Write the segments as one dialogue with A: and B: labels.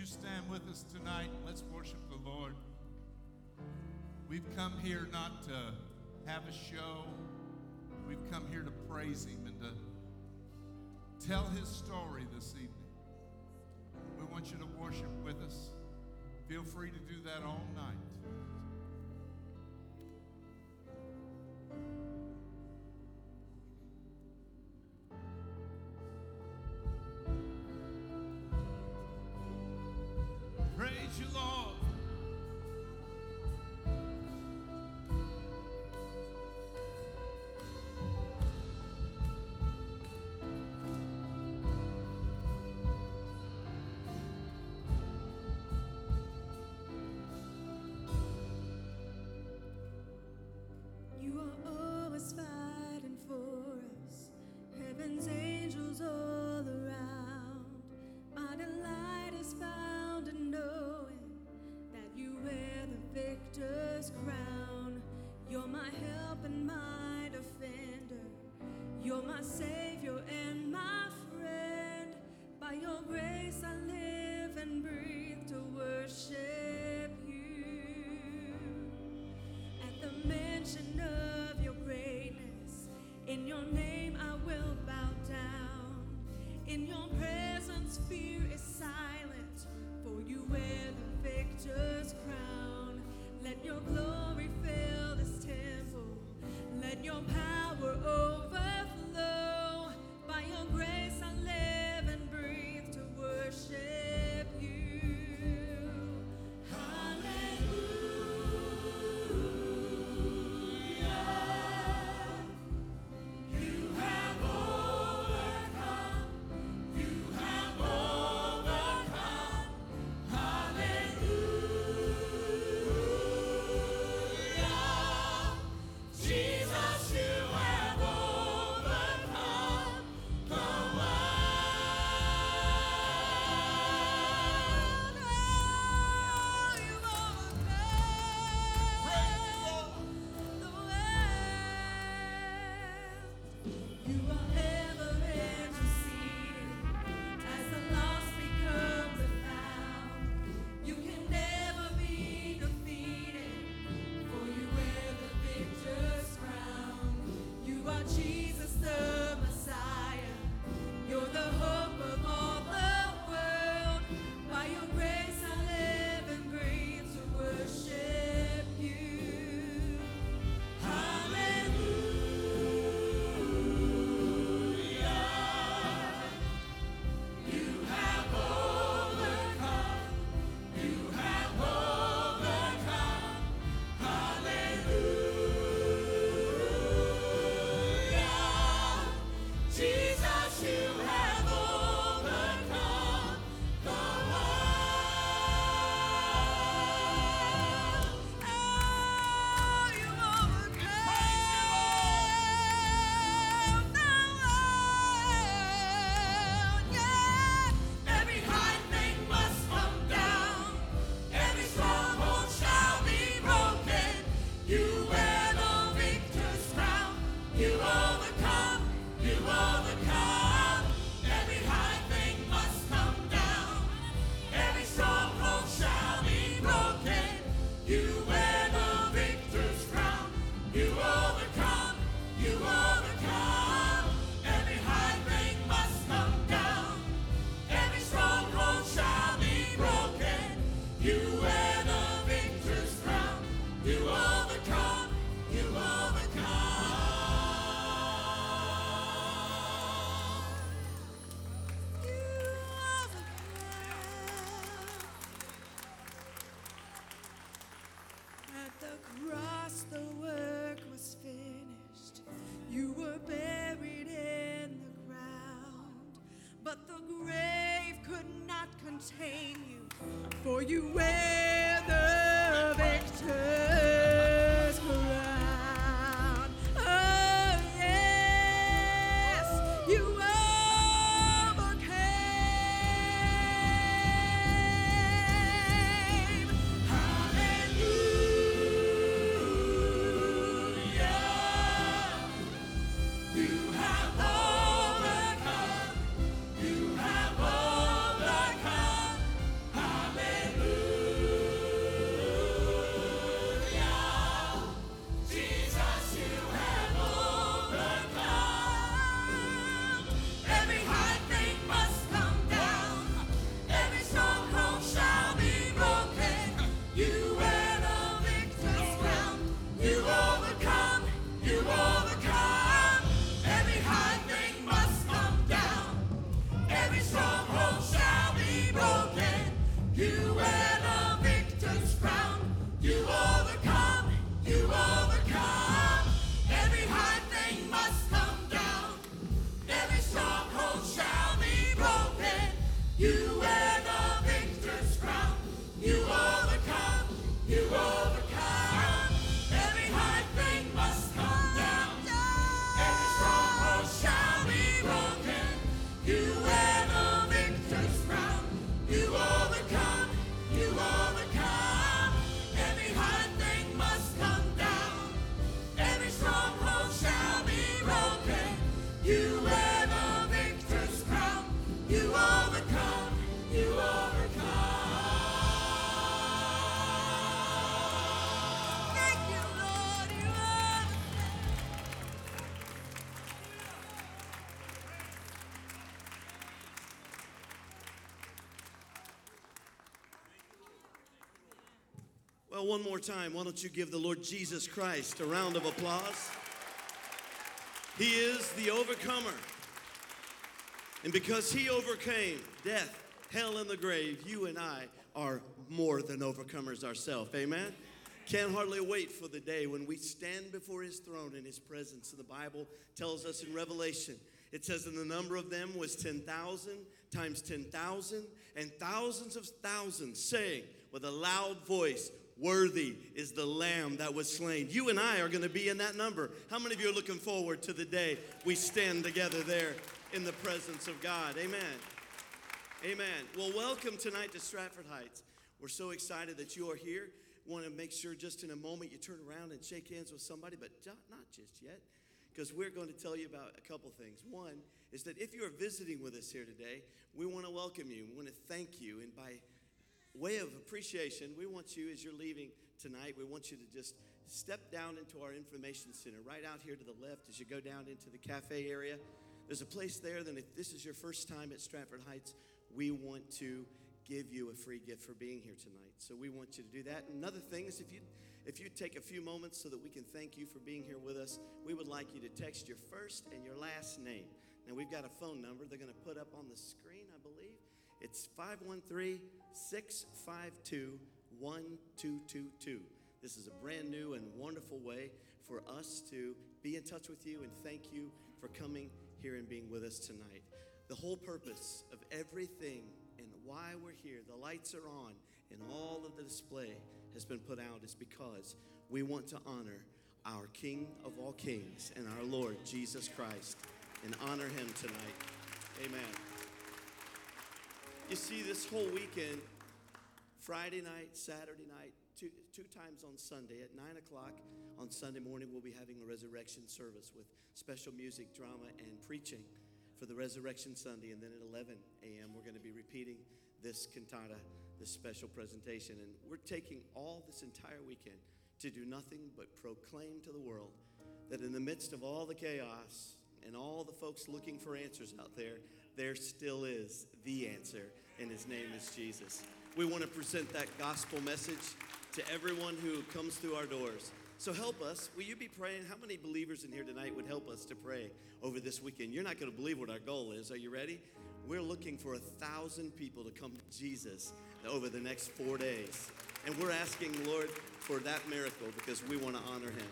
A: you stand with us tonight? Let's worship the Lord. We've come here not to have a show, we've come here to praise Him and to tell His story this evening. We want you to worship with us. Feel free to do that all night.
B: for you.
C: Wait. One more time, why don't you give the Lord Jesus Christ a round of applause? He is the overcomer. And because he overcame death, hell, and the grave, you and I are more than overcomers ourselves. Amen? Can't hardly wait for the day when we stand before his throne in his presence. And the Bible tells us in Revelation, it says, and the number of them was 10,000 times 10,000 and thousands of thousands, saying with a loud voice, Worthy is the Lamb that was slain. You and I are going to be in that number. How many of you are looking forward to the day we stand together there in the presence of God? Amen. Amen. Well, welcome tonight to Stratford Heights. We're so excited that you are here. Want to make sure just in a moment you turn around and shake hands with somebody, but not just yet, because we're going to tell you about a couple things. One is that if you are visiting with us here today, we want to welcome you. We want to thank you. And by way of appreciation, we want you, as you're leaving tonight, we want you to just step down into our information center right out here to the left as you go down into the cafe area. There's a place there, then if this is your first time at Stratford Heights, we want to give you a free gift for being here tonight. So we want you to do that. Another thing is if you if you take a few moments so that we can thank you for being here with us, we would like you to text your first and your last name. Now we've got a phone number they're going to put up on the screen, I believe. It's 513 652 1222. This is a brand new and wonderful way for us to be in touch with you and thank you for coming here and being with us tonight. The whole purpose of everything and why we're here, the lights are on, and all of the display has been put out is because we want to honor our King of all kings and our Lord Jesus Christ and honor him tonight. Amen. You see, this whole weekend, Friday night, Saturday night, two, two times on Sunday at 9 o'clock on Sunday morning, we'll be having a resurrection service with special music, drama, and preaching for the Resurrection Sunday. And then at 11 a.m., we're going to be repeating this cantata, this special presentation. And we're taking all this entire weekend to do nothing but proclaim to the world that in the midst of all the chaos and all the folks looking for answers out there, there still is the answer, and his name is Jesus. We want to present that gospel message to everyone who comes through our doors. So help us. Will you be praying? How many believers in here tonight would help us to pray over this weekend? You're not going to believe what our goal is. Are you ready? We're looking for a thousand people to come to Jesus over the next four days. And we're asking, Lord, for that miracle because we want to honor him.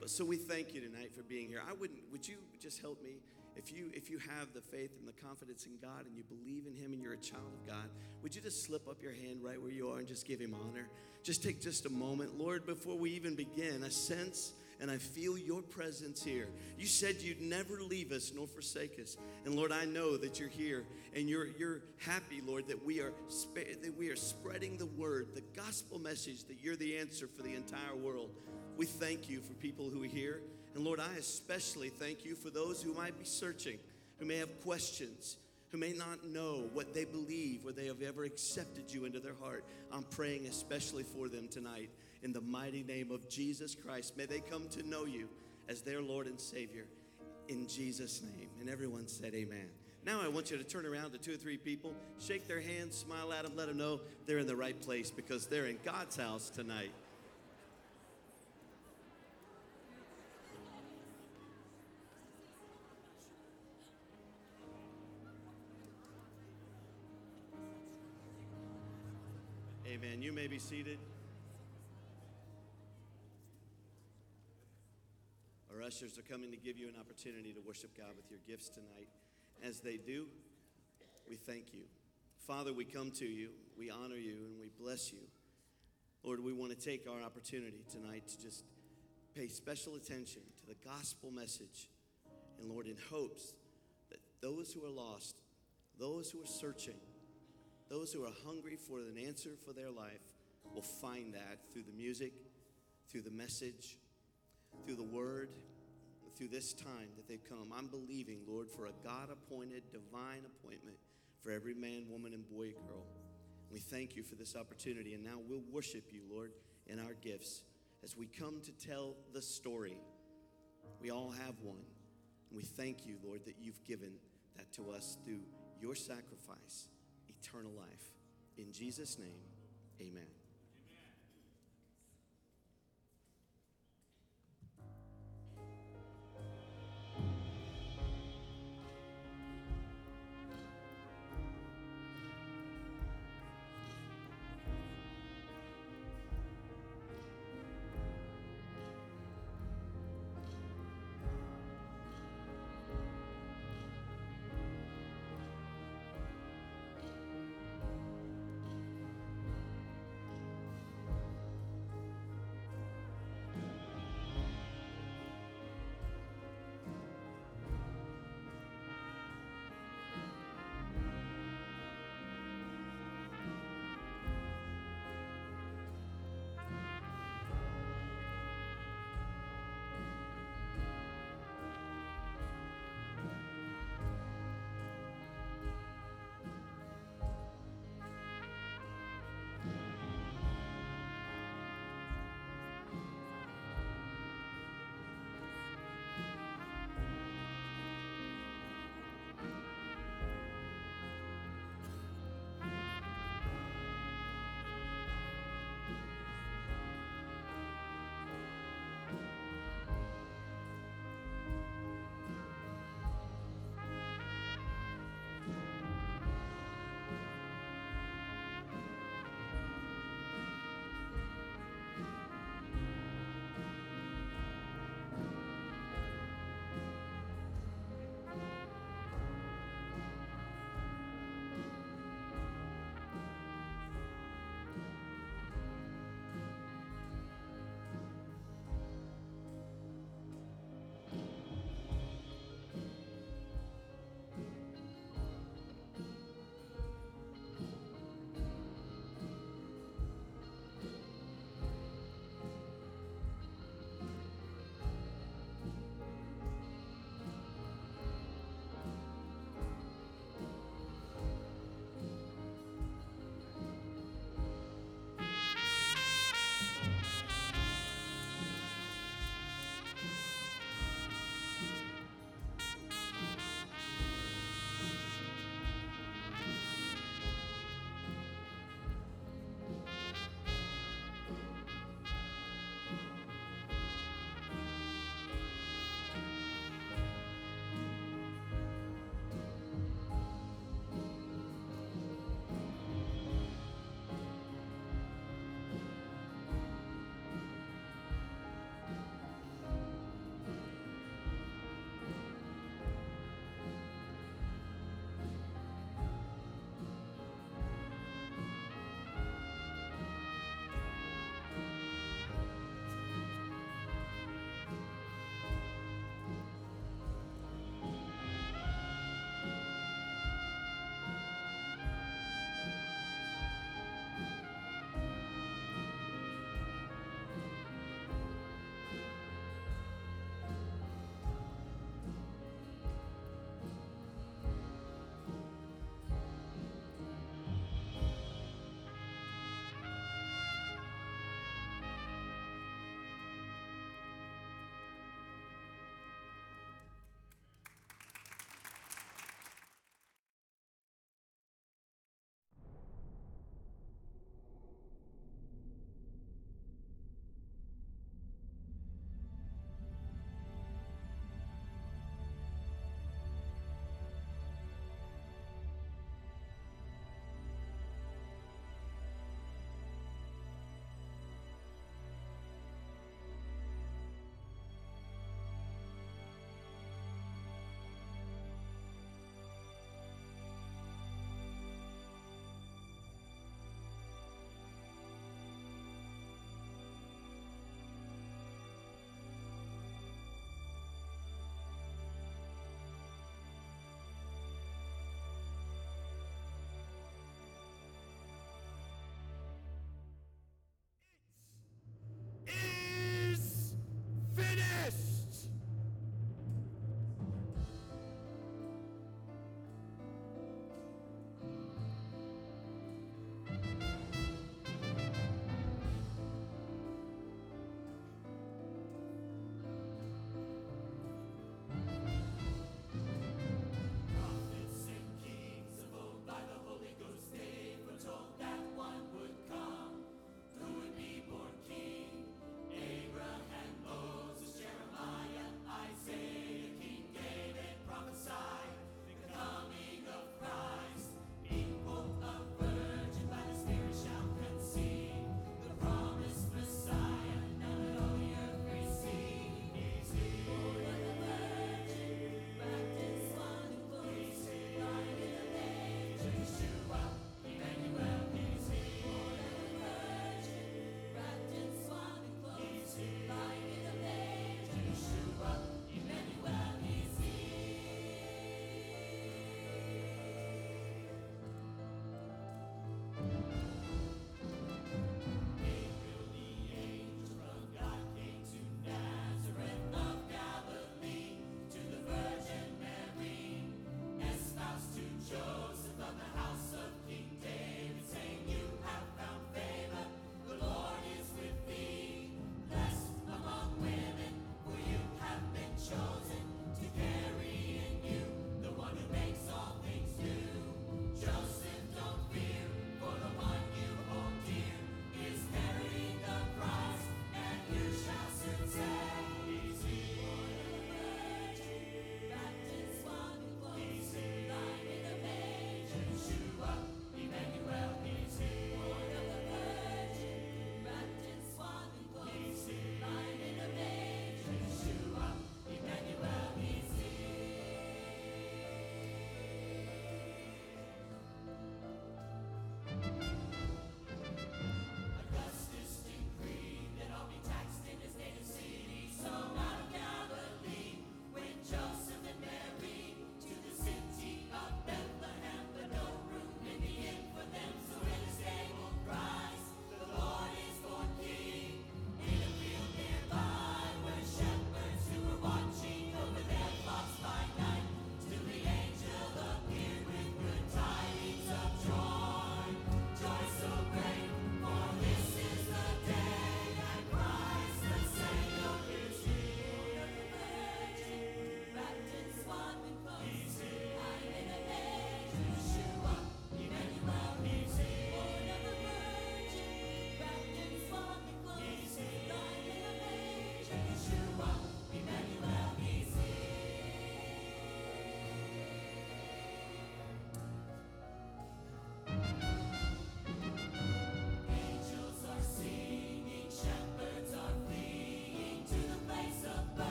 C: But so we thank you tonight for being here. I wouldn't, would you just help me? If you if you have the faith and the confidence in God and you believe in him and you're a child of God, would you just slip up your hand right where you are and just give him honor? Just take just a moment. Lord, before we even begin, I sense and I feel your presence here. You said you'd never leave us nor forsake us. And Lord, I know that you're here and you're you're happy, Lord, that we are that we are spreading the word, the gospel message that you're the answer for the entire world. We thank you for people who are here and Lord, I especially thank you for those who might be searching, who may have questions, who may not know what they believe or they have ever accepted you into their heart. I'm praying especially for them tonight. In the mighty name of Jesus Christ, may they come to know you as their Lord and Savior. In Jesus' name. And everyone said, Amen. Now I want you to turn around to two or three people, shake their hands, smile at them, let them know they're in the right place because they're in God's house tonight. You may be seated. Our ushers are coming to give you an opportunity to worship God with your gifts tonight. As they do, we thank you. Father, we come to you, we honor you, and we bless you. Lord, we want to take our opportunity tonight to just pay special attention to the gospel message. And Lord, in hopes that those who are lost, those who are searching, those who are hungry for an answer for their life will find that through the music, through the message, through the word, through this time that they've come. I'm believing, Lord, for a God appointed divine appointment for every man, woman, and boy, girl. We thank you for this opportunity, and now we'll worship you, Lord, in our gifts as we come to tell the story. We all have one, and we thank you, Lord, that you've given that to us through your sacrifice eternal life. In Jesus' name, amen.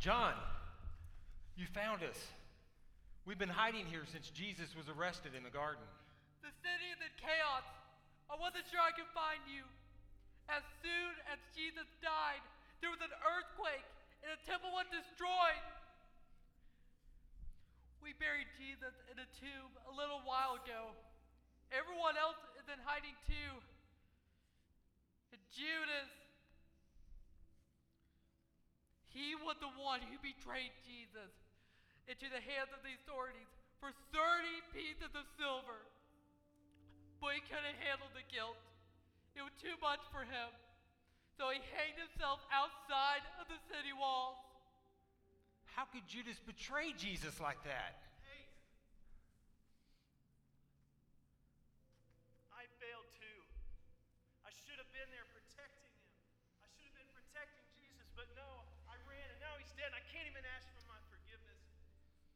D: John, you found us. We've been hiding here since Jesus was arrested in the garden.
E: The city is in chaos. I wasn't sure I could find you. As soon as Jesus died, there was an earthquake and the temple was destroyed. We buried Jesus in a tomb a little while ago. Everyone else is in hiding too. And Judas, he was the one who betrayed Jesus into the hands of the authorities for 30 pieces of silver. But he couldn't handle the guilt. It was too much for him. So he hanged himself outside of the city walls.
D: How could Judas betray Jesus like that?
F: Hey! I failed too. I should have been there protecting him. I should have been protecting Jesus, but no, I ran and now he's dead and I can't even ask for my forgiveness.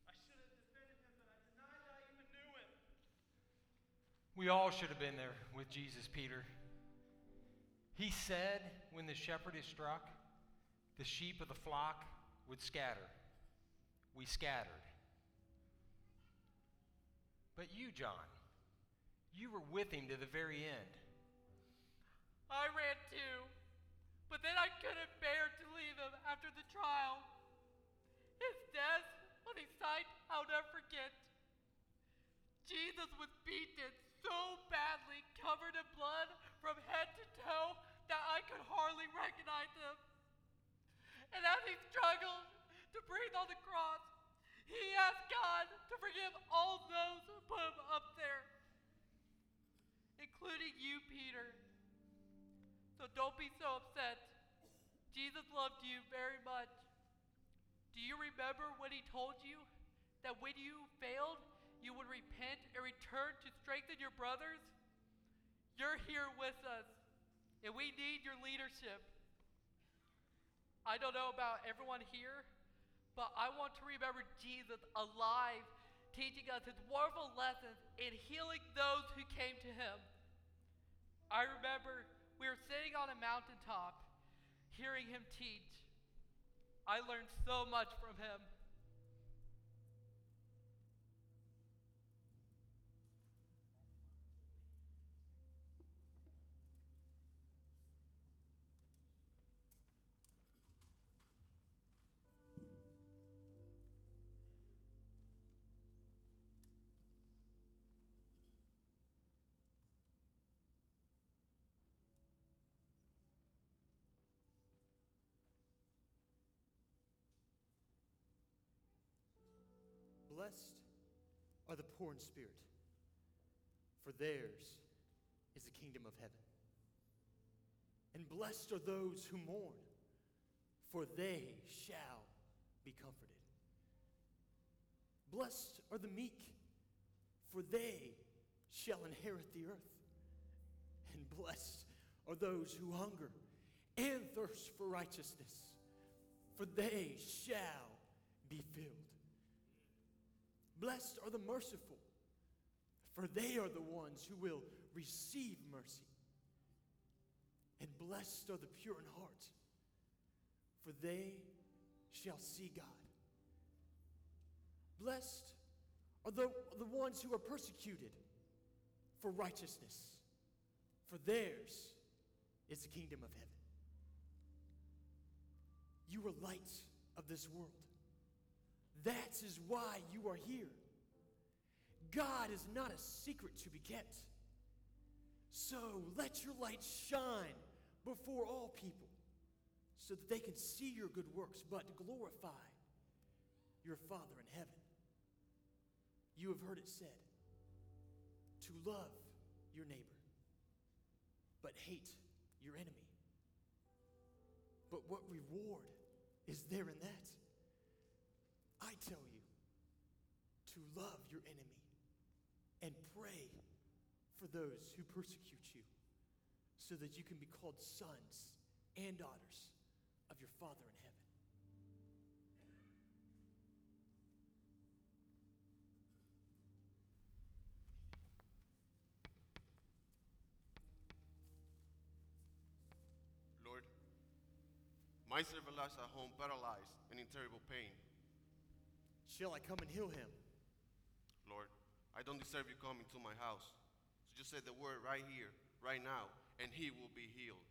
F: I should have defended him, but I denied that I even knew him.
D: We all should have been there with Jesus, Peter. He said when the shepherd is struck, the sheep of the flock would scatter. We scattered. But you, John, you were with him to the very end.
E: I ran too. But then I couldn't bear to leave him after the trial. His death on his sight I'll never forget. Jesus was beaten so badly, covered in blood from head to toe, that I could hardly recognize him. And as he struggled to breathe on the cross, he asked God to forgive all those who put him up there, including you, Peter. So don't be so upset. Jesus loved you very much. Do you remember when he told you that when you failed, you would repent and return to strengthen your brothers? You're here with us, and we need your leadership. I don't know about everyone here, but I want to remember Jesus alive, teaching us his wonderful lessons and healing those who came to him. I remember we were sitting on a mountaintop hearing him teach. I learned so much from him.
G: Blessed are the poor in spirit, for theirs is the kingdom of heaven. And blessed are those who mourn, for they shall be comforted. Blessed are the meek, for they shall inherit the earth. And blessed are those who hunger and thirst for righteousness, for they shall be filled. Blessed are the merciful, for they are the ones who will receive mercy. And blessed are the pure in heart, for they shall see God. Blessed are the, the ones who are persecuted for righteousness, for theirs is the kingdom of heaven. You are light of this world. That is why you are here. God is not a secret to be kept. So let your light shine before all people so that they can see your good works, but glorify your Father in heaven. You have heard it said to love your neighbor, but hate your enemy. But what reward is there in that? I tell you to love your enemy and pray for those who persecute you so that you can be called sons and daughters of your Father in heaven.
C: Lord,
H: My servant lies at home paralyzed and in terrible pain.
G: Shall I come and heal him?
H: Lord, I don't deserve you coming to my house. So just say the word right here, right now, and he will be healed.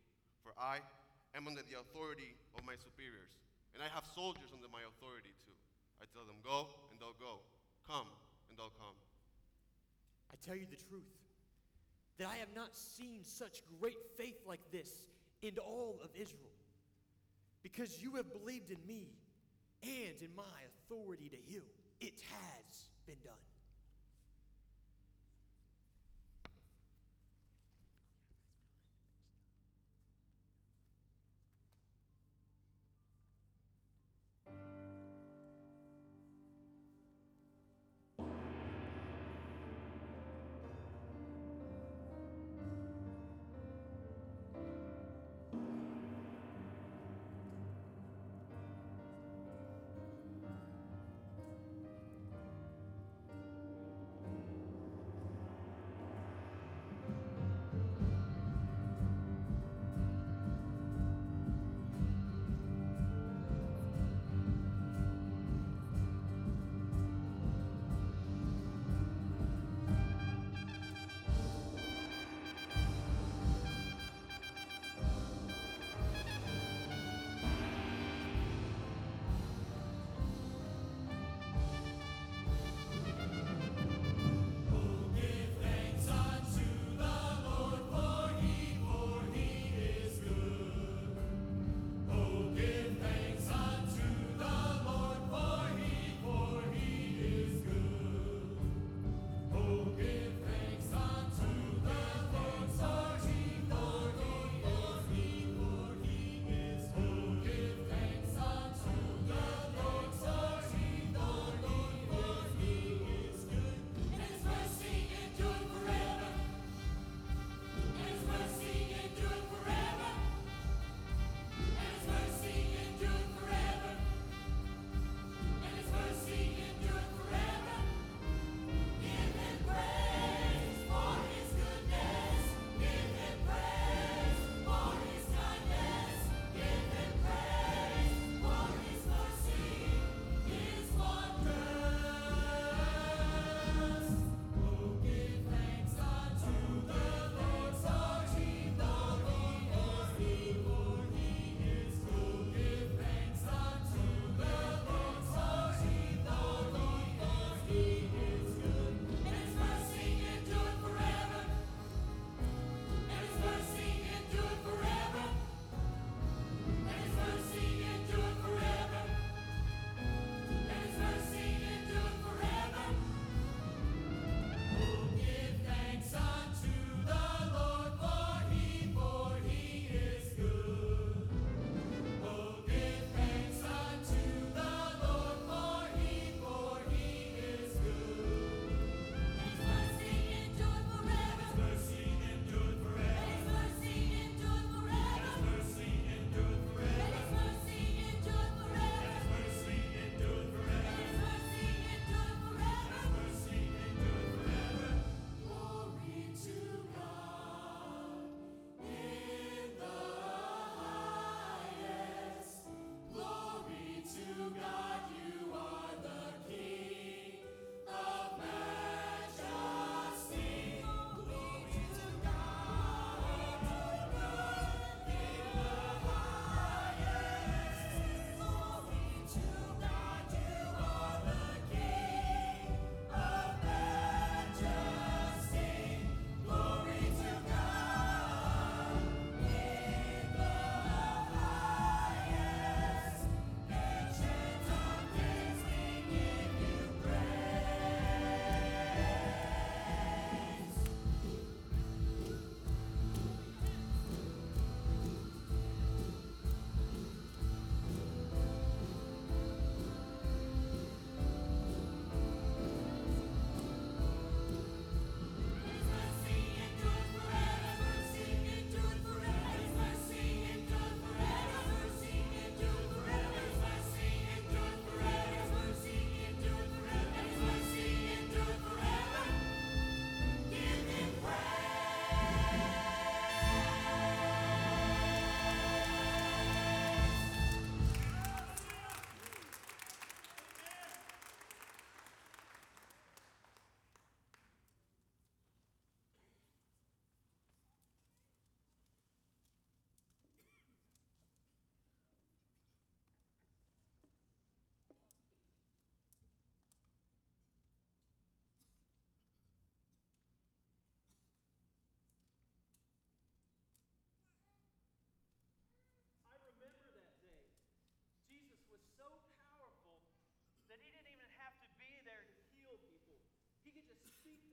H: For I am under the authority of my superiors, and I have soldiers under my authority too. I tell them, go, and they'll go. Come, and they'll come.
G: I tell you the truth, that I have not seen such great faith like this in all of Israel. Because you have believed in me and in my authority to heal, it has been done.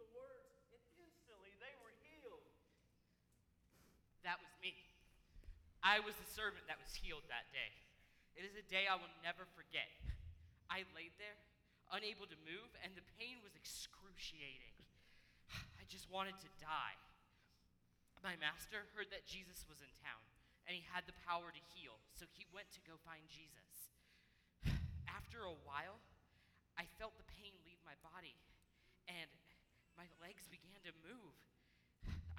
F: The words, and instantly they were healed.
I: That was me. I was the servant that was healed that day. It is a day I will never forget. I laid there, unable to move, and the pain was excruciating. I just wanted to die. My master heard that Jesus was in town, and he had the power to heal, so he went to go find Jesus. After a while, I felt the pain leave my body, and my legs began to move.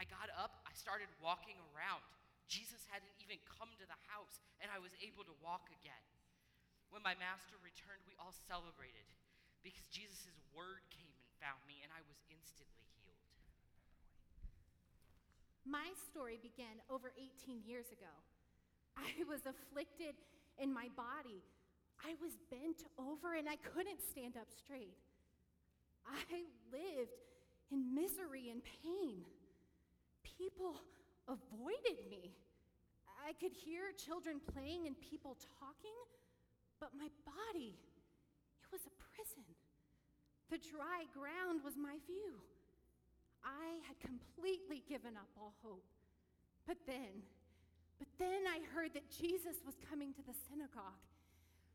I: I got up, I started walking around. Jesus hadn't even come to the house, and I was able to walk again. When my master returned, we all celebrated because Jesus' word came and found me, and I was instantly healed.
J: My story began over 18 years ago. I was afflicted in my body. I was bent over and I couldn't stand up straight. I lived in misery and pain. People avoided me. I could hear children playing and people talking, but my body, it was a prison. The dry ground was my view. I had completely given up all hope. But then, but then I heard that Jesus was coming to the synagogue.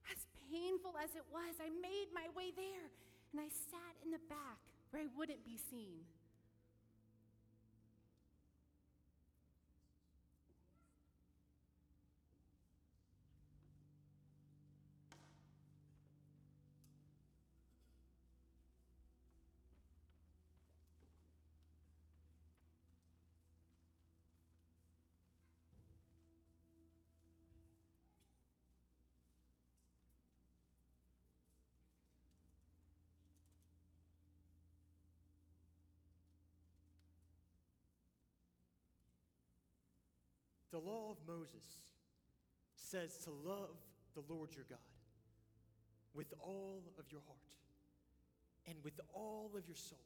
J: As painful as it was, I made my way there and I sat in the back I wouldn't be seen.
G: The law of Moses says to love the Lord your God with all of your heart and with all of your soul,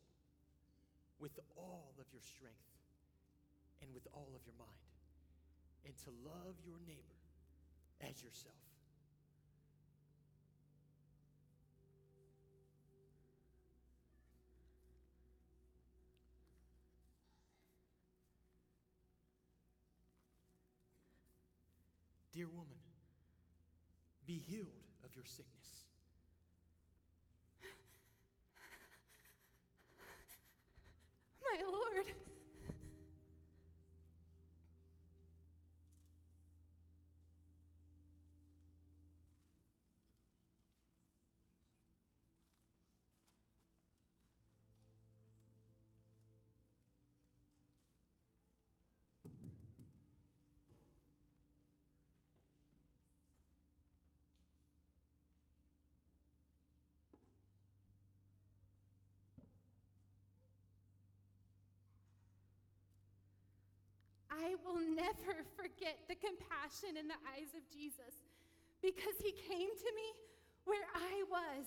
G: with all of your strength, and with all of your mind, and to love your neighbor as yourself. Healed of your sickness.
J: I will never forget the compassion in the eyes of Jesus because he came to me where I was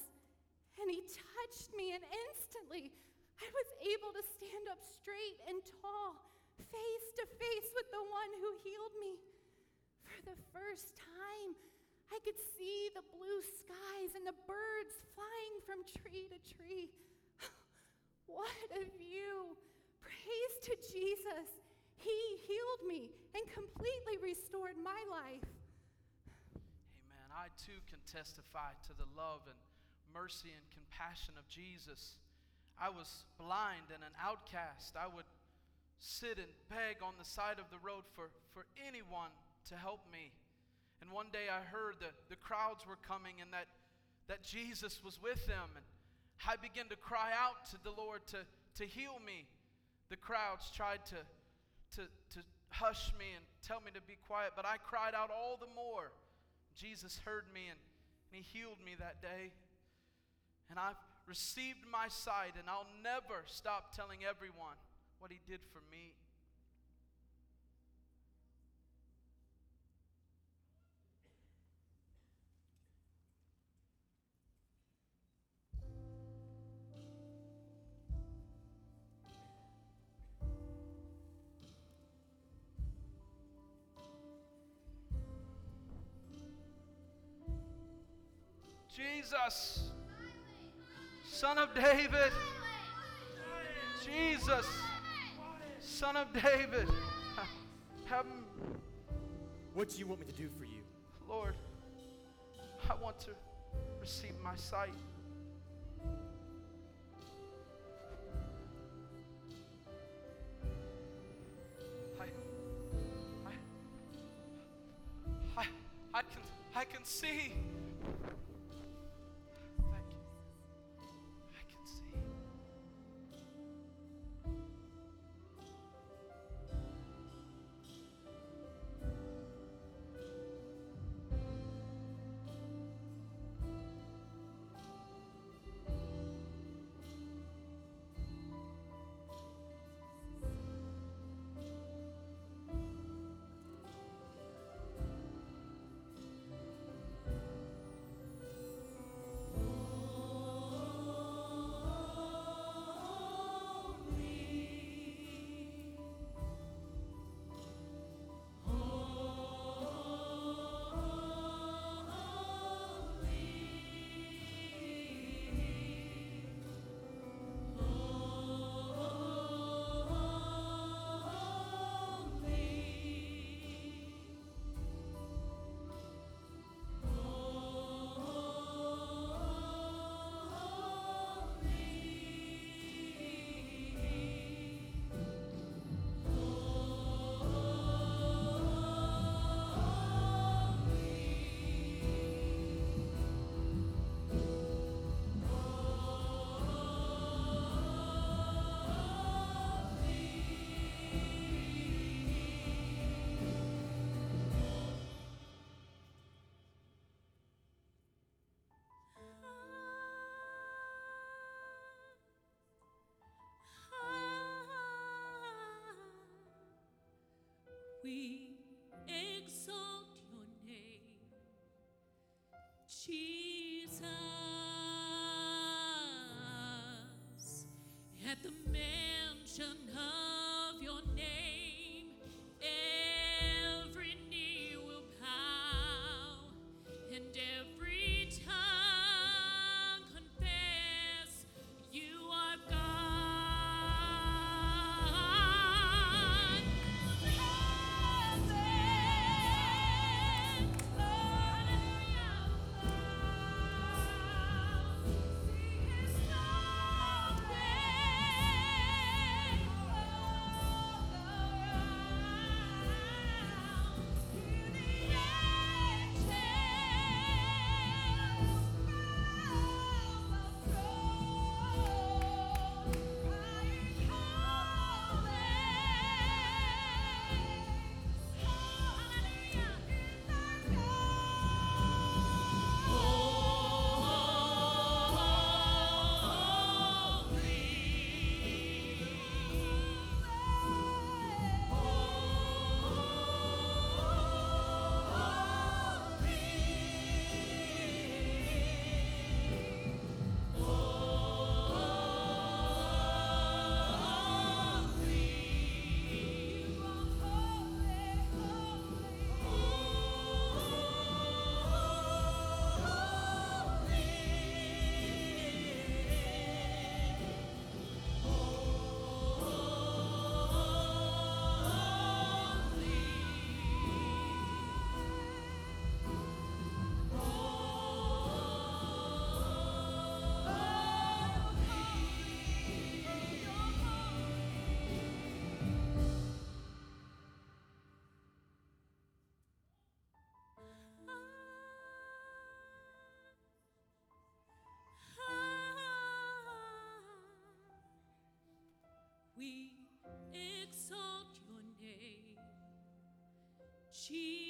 J: and he touched me, and instantly I was able to stand up straight and tall, face to face with the one who healed me. For the first time, I could see the blue skies and the birds flying from tree to tree. What a view! Praise to Jesus. He healed me and completely restored my life.
K: Amen. I too can testify to the love and mercy and compassion of Jesus. I was blind and an outcast. I would sit and beg on the side of the road for, for anyone to help me. And one day I heard that the crowds were coming and that, that Jesus was with them. And I began to cry out to the Lord to, to heal me. The crowds tried to, to, to hush me and tell me to be quiet, but I cried out all the more. Jesus heard me and, and He healed me that day. And I've received my sight, and I'll never stop telling everyone what He did for me. Jesus, Son of David, Jesus, Son of David, have
G: What do you want me to do for you?
K: Lord, I want to receive my sight. I, I, I, I can, I can see.
L: We exalt your name, Jesus. Jesus.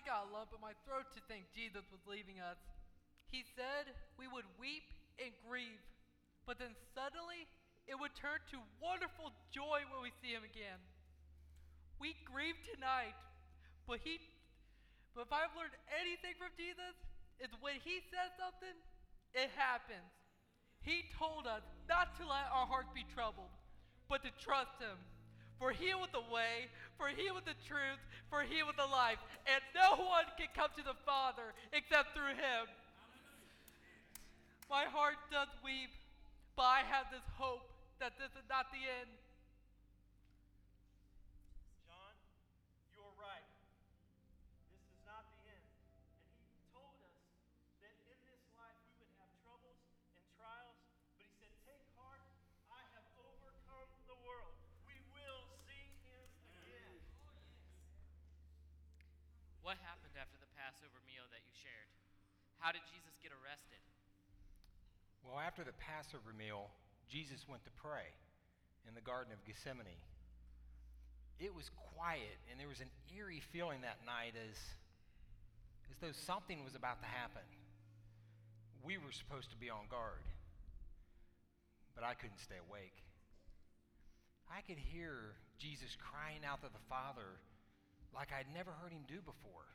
F: I
E: got a lump in my throat to think Jesus was leaving us. He said we would weep and grieve, but then suddenly it would turn to wonderful joy when we see him again. We grieve tonight, but he but if I've learned anything from Jesus, it's when he says something, it happens. He told us not to let our hearts be troubled, but to trust him. For he was the way, for he was the truth, for he was the life, and no one can come to the Father except through him. My heart does weep, but I have this hope that this is not the end.
F: John, you're right. This is not the end. And he told us that in this life we would have troubles and trials, but he said, Take heart, I have overcome the world. We will see him again.
I: What happened after the Passover meal that you shared? How did Jesus get arrested?
D: Well, after the Passover meal, Jesus went to pray in the Garden of Gethsemane. It was quiet, and there was an eerie feeling that night as, as though something was about to happen. We were supposed to be on guard, but I couldn't stay awake. I could hear Jesus crying out to the Father like I'd never heard him do before.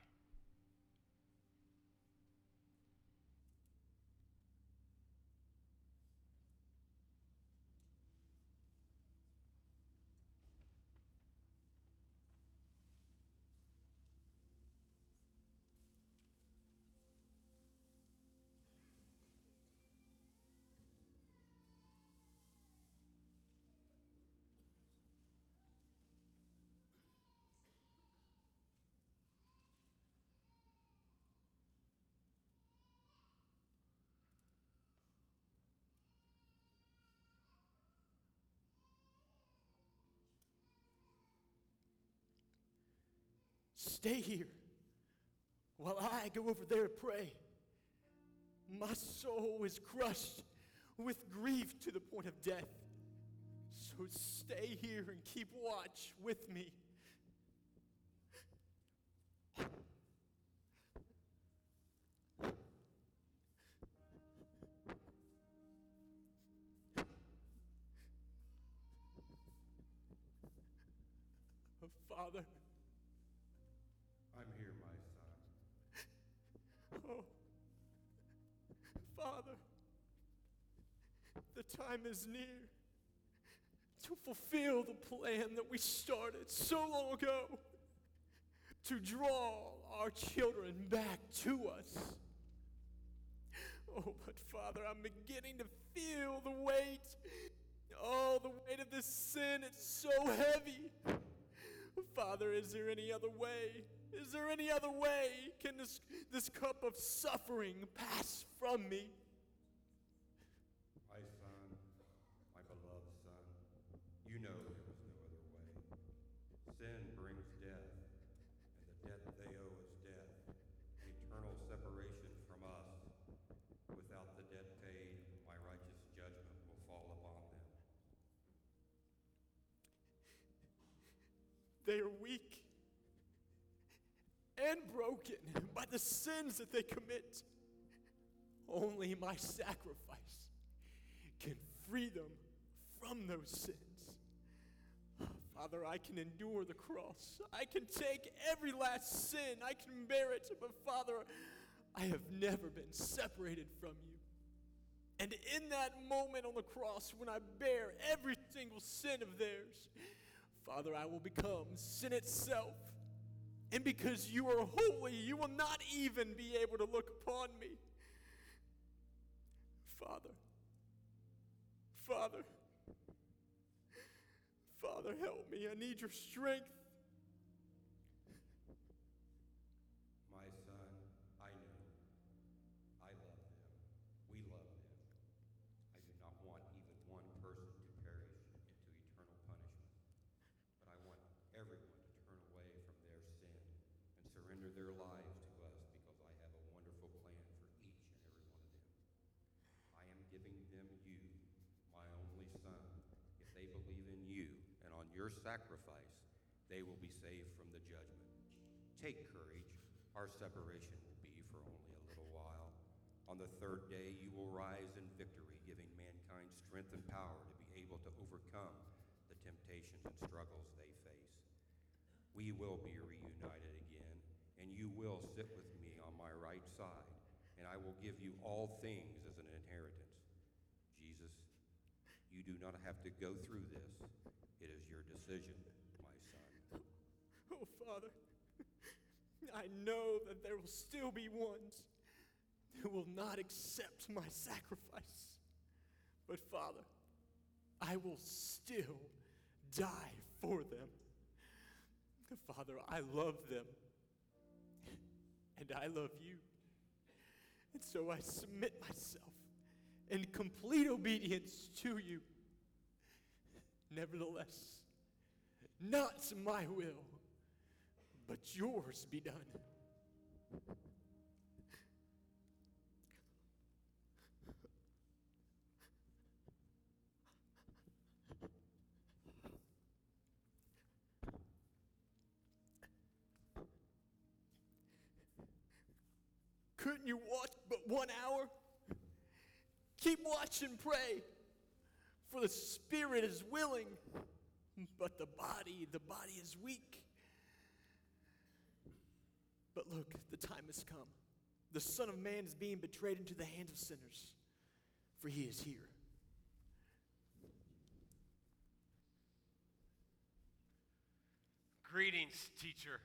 G: Stay here while I go over there to pray. My soul is crushed with grief to the point of death. So stay here and keep watch with me. Father, time is near to fulfill the plan that we started so long ago to draw our children back to us. Oh, but Father, I'm beginning to feel the weight. Oh, the weight of this sin, it's so heavy. Father, is there any other way? Is there any other way? Can this, this cup of suffering pass from me?
M: My son, my beloved son, you know there was no other way. Sin brings death, and the debt they owe is death, eternal separation from us. Without the debt paid, my righteous judgment will fall upon them.
G: They are weak and broken by the sins that they commit. Only my sacrifice can free them from those sins. Father, I can endure the cross. I can take every last sin. I can bear it. But Father, I have never been separated from you. And in that moment on the cross, when I bear every single sin of theirs, Father, I will become sin itself. And because you are holy, you will not even be able to look upon me. Father, Father, Father, help me. I need your strength.
M: My son, I know. I love them. We love them. I do not want even one person to perish into eternal punishment. But I want everyone to turn away from their sin and surrender their lives to us because I have a wonderful plan for each and every one of them. I am giving them you, my only son. If they believe in you and on your sacrifice, they will be saved from the judgment. Take courage. Our separation will be for only a little while. On the third day, you will rise in victory, giving mankind strength and power to be able to overcome the temptations and struggles they face. We will be reunited again, and you will sit with me on my right side, and I will give you all things as an inheritance. Jesus, you do not have to go through this. It is your decision, my son.
G: Oh, Father, I know that there will still be ones who will not accept my sacrifice. But, Father, I will still die for them. Father, I love them. And I love you. And so I submit myself in complete obedience to you. Nevertheless, not my will, but yours be done. Couldn't you watch but one hour? Keep watch and pray, for the spirit is willing, but the body, the body is weak. But look, the time has come. The Son of Man is being betrayed into the hands of sinners, for he is here.
D: Greetings, teacher.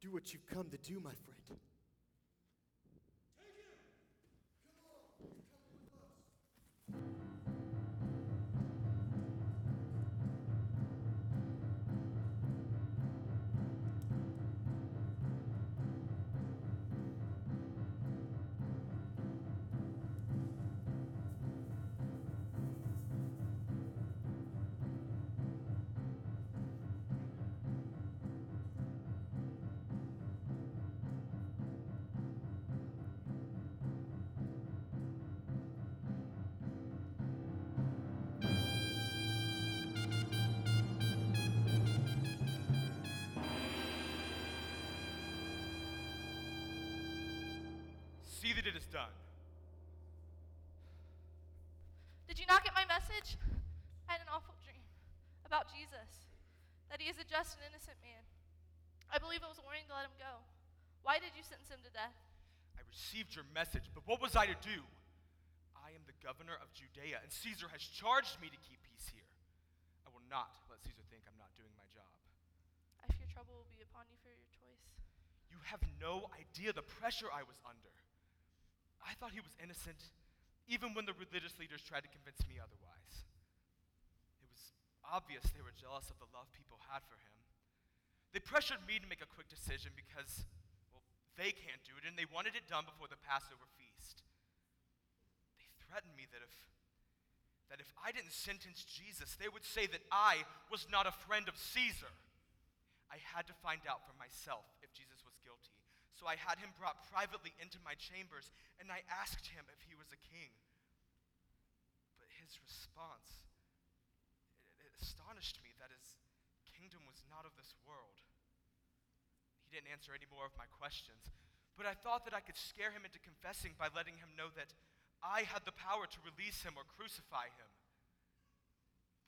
G: Do what you've come to do, my friend.
N: Just an innocent man. I believe it was a warning to let him go. Why did you sentence him to death?
D: I received your message, but what was I to do? I am the governor of Judea, and Caesar has charged me to keep peace here. I will not let Caesar think I'm not doing my job.
N: I fear trouble will be upon you for your choice.
D: You have no idea the pressure I was under. I thought he was innocent, even when the religious leaders tried to convince me otherwise.
O: Obvious they were jealous of the love people had for him. They pressured me to make a quick decision because, well, they can't do it, and they wanted it done before the Passover feast. They threatened me that if that if I didn't sentence Jesus, they would say that I was not a friend of Caesar. I had to find out for myself if Jesus was guilty. So I had him brought privately into my chambers, and I asked him if he was a king. But his response, astonished me that his kingdom was not of this world. He didn't answer any more of my questions, but I thought that I could scare him into confessing by letting him know that I had the power to release him or crucify him.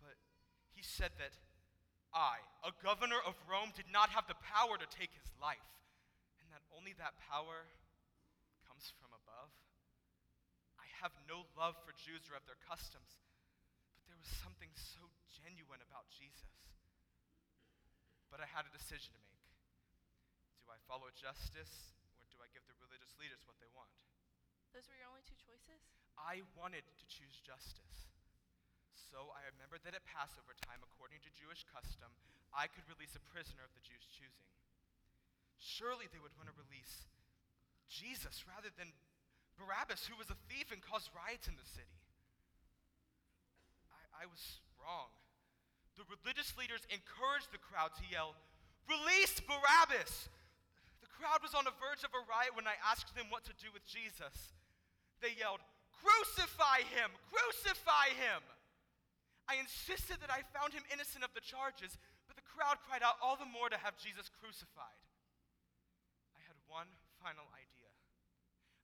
O: But he said that I, a governor of Rome, did not have the power to take his life, and that only that power comes from above. I have no love for Jews or of their customs, was something so genuine about Jesus. But I had a decision to make. Do I follow justice, or do I give the religious leaders what they want?
N: Those were your only two choices?
O: I wanted to choose justice. So I remembered that at Passover time, according to Jewish custom, I could release a prisoner of the Jews' choosing. Surely they would want to release Jesus rather than Barabbas, who was a thief and caused riots in the city. I, was wrong. The religious leaders encouraged the crowd to yell, Release Barabbas! The crowd was on the verge of a riot when I asked them what to do with Jesus. They yelled, Crucify him! Crucify him! I insisted that I found him innocent of the charges, but the crowd cried out all the more to have Jesus crucified. I had one final idea.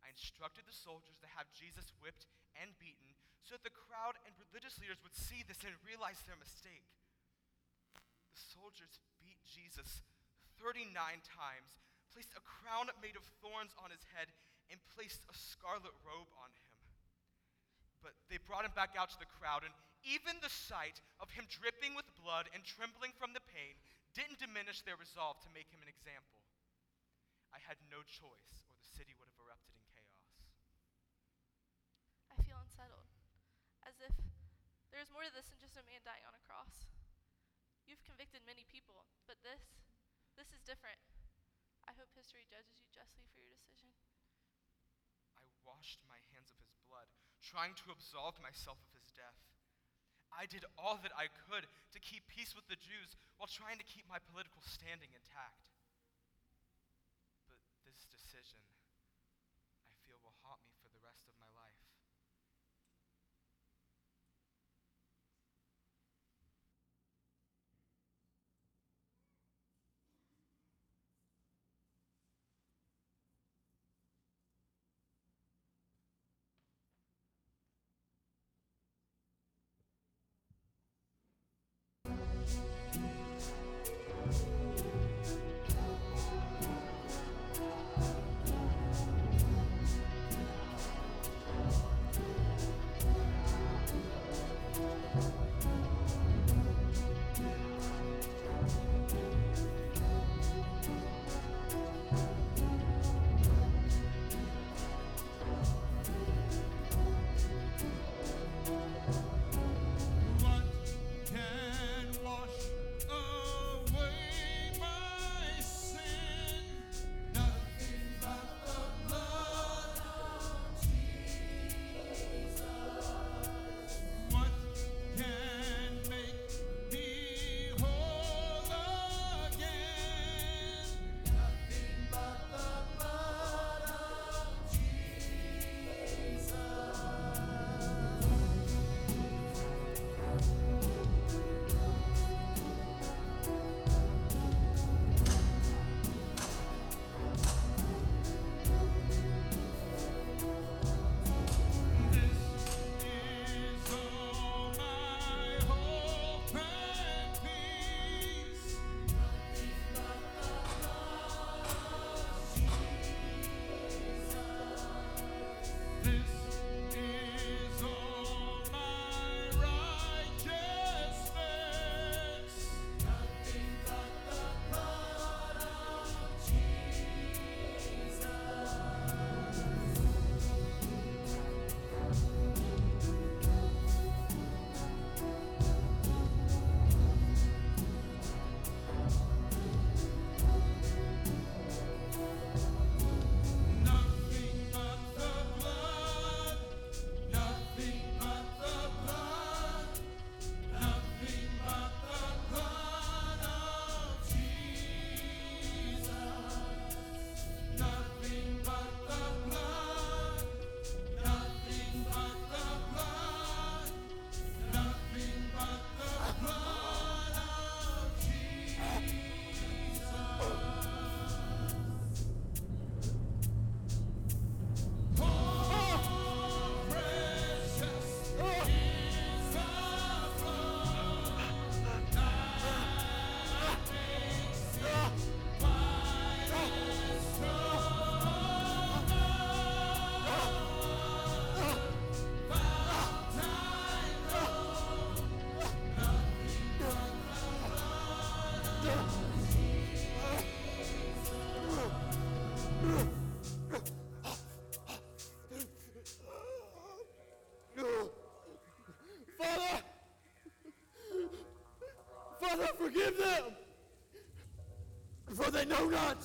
O: I instructed the soldiers to have Jesus whipped and beaten so that the crowd and religious leaders would see this and realize their mistake. The soldiers beat Jesus 39 times, placed a crown made of thorns on his head, and placed a scarlet robe on him. But they brought him back out to the crowd, and even the sight of him dripping with blood and trembling from the pain didn't diminish their resolve to make him an example. I had no choice, or the city would have erupted in chaos.
N: I feel unsettled, as if there's more to this than just a man dying on a cross. You've convicted many people, but this, this is different. I hope history judges you justly for your decision.
O: I washed my hands of his blood, trying to absolve myself of his death. I did all that I could to keep peace with the Jews while trying to keep my political standing intact. Thank Father, forgive them, for
G: they know not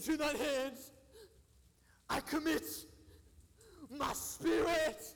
G: Into thy hands I commit my spirit.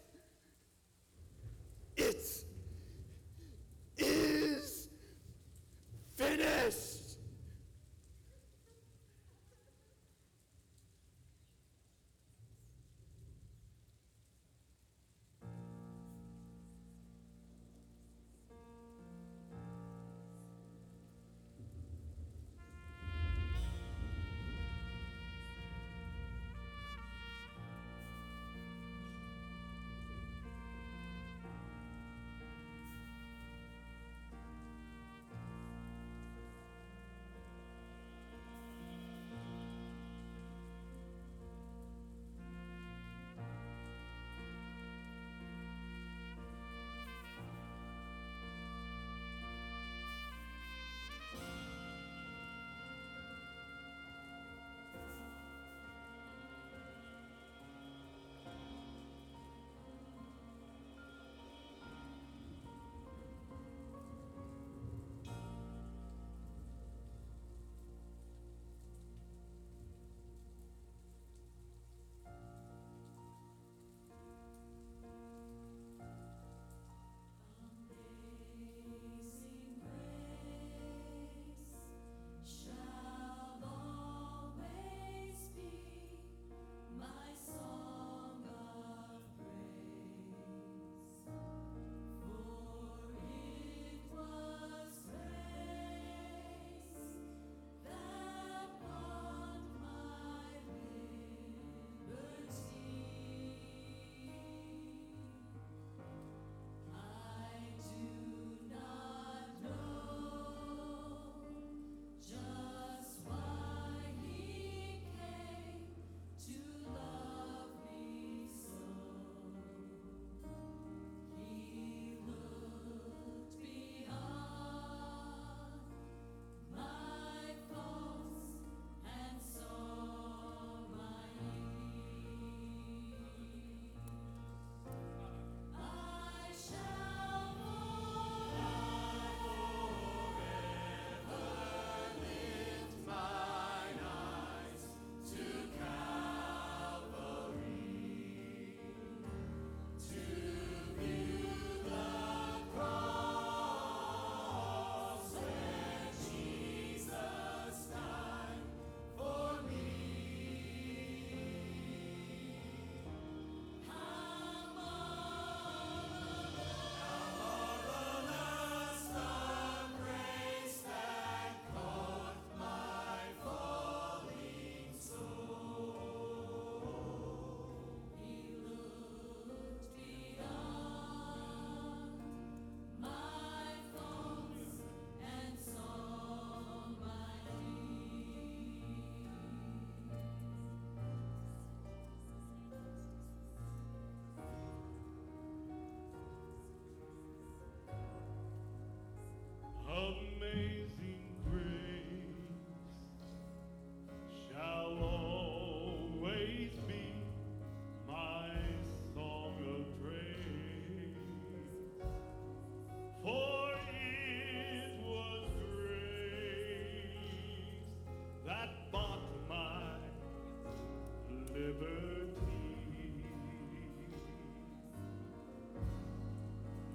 G: liberty.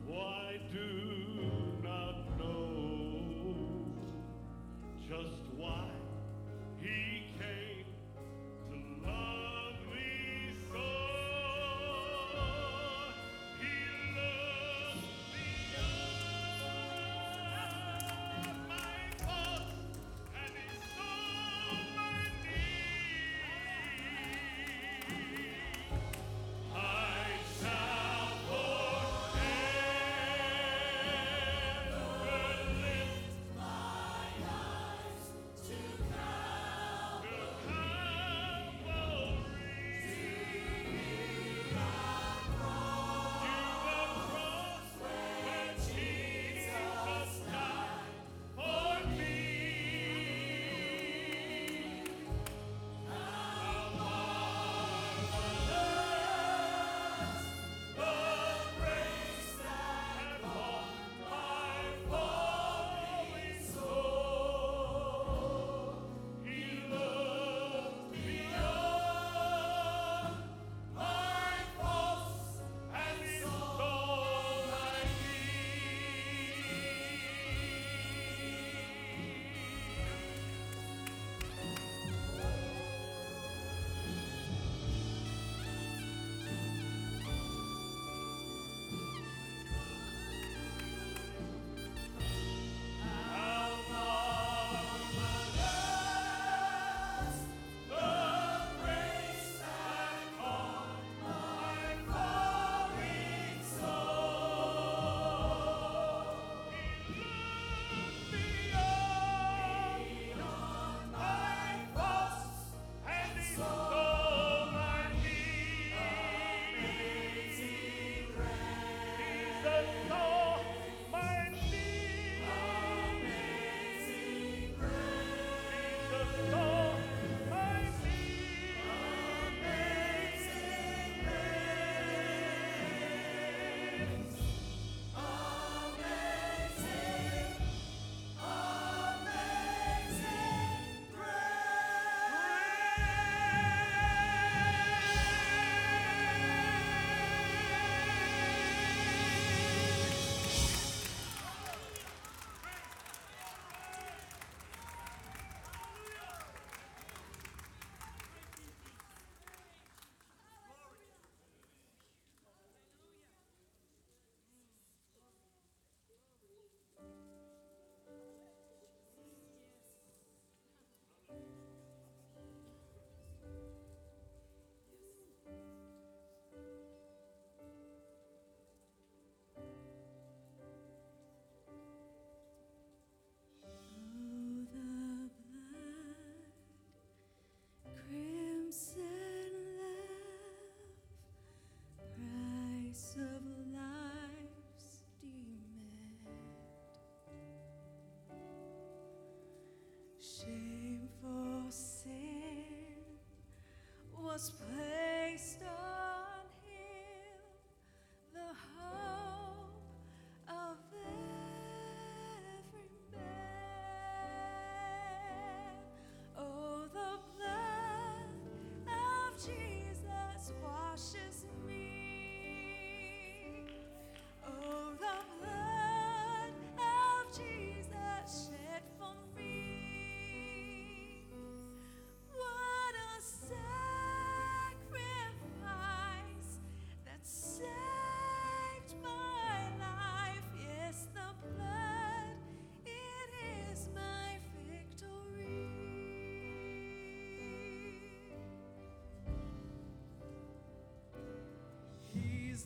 G: Why do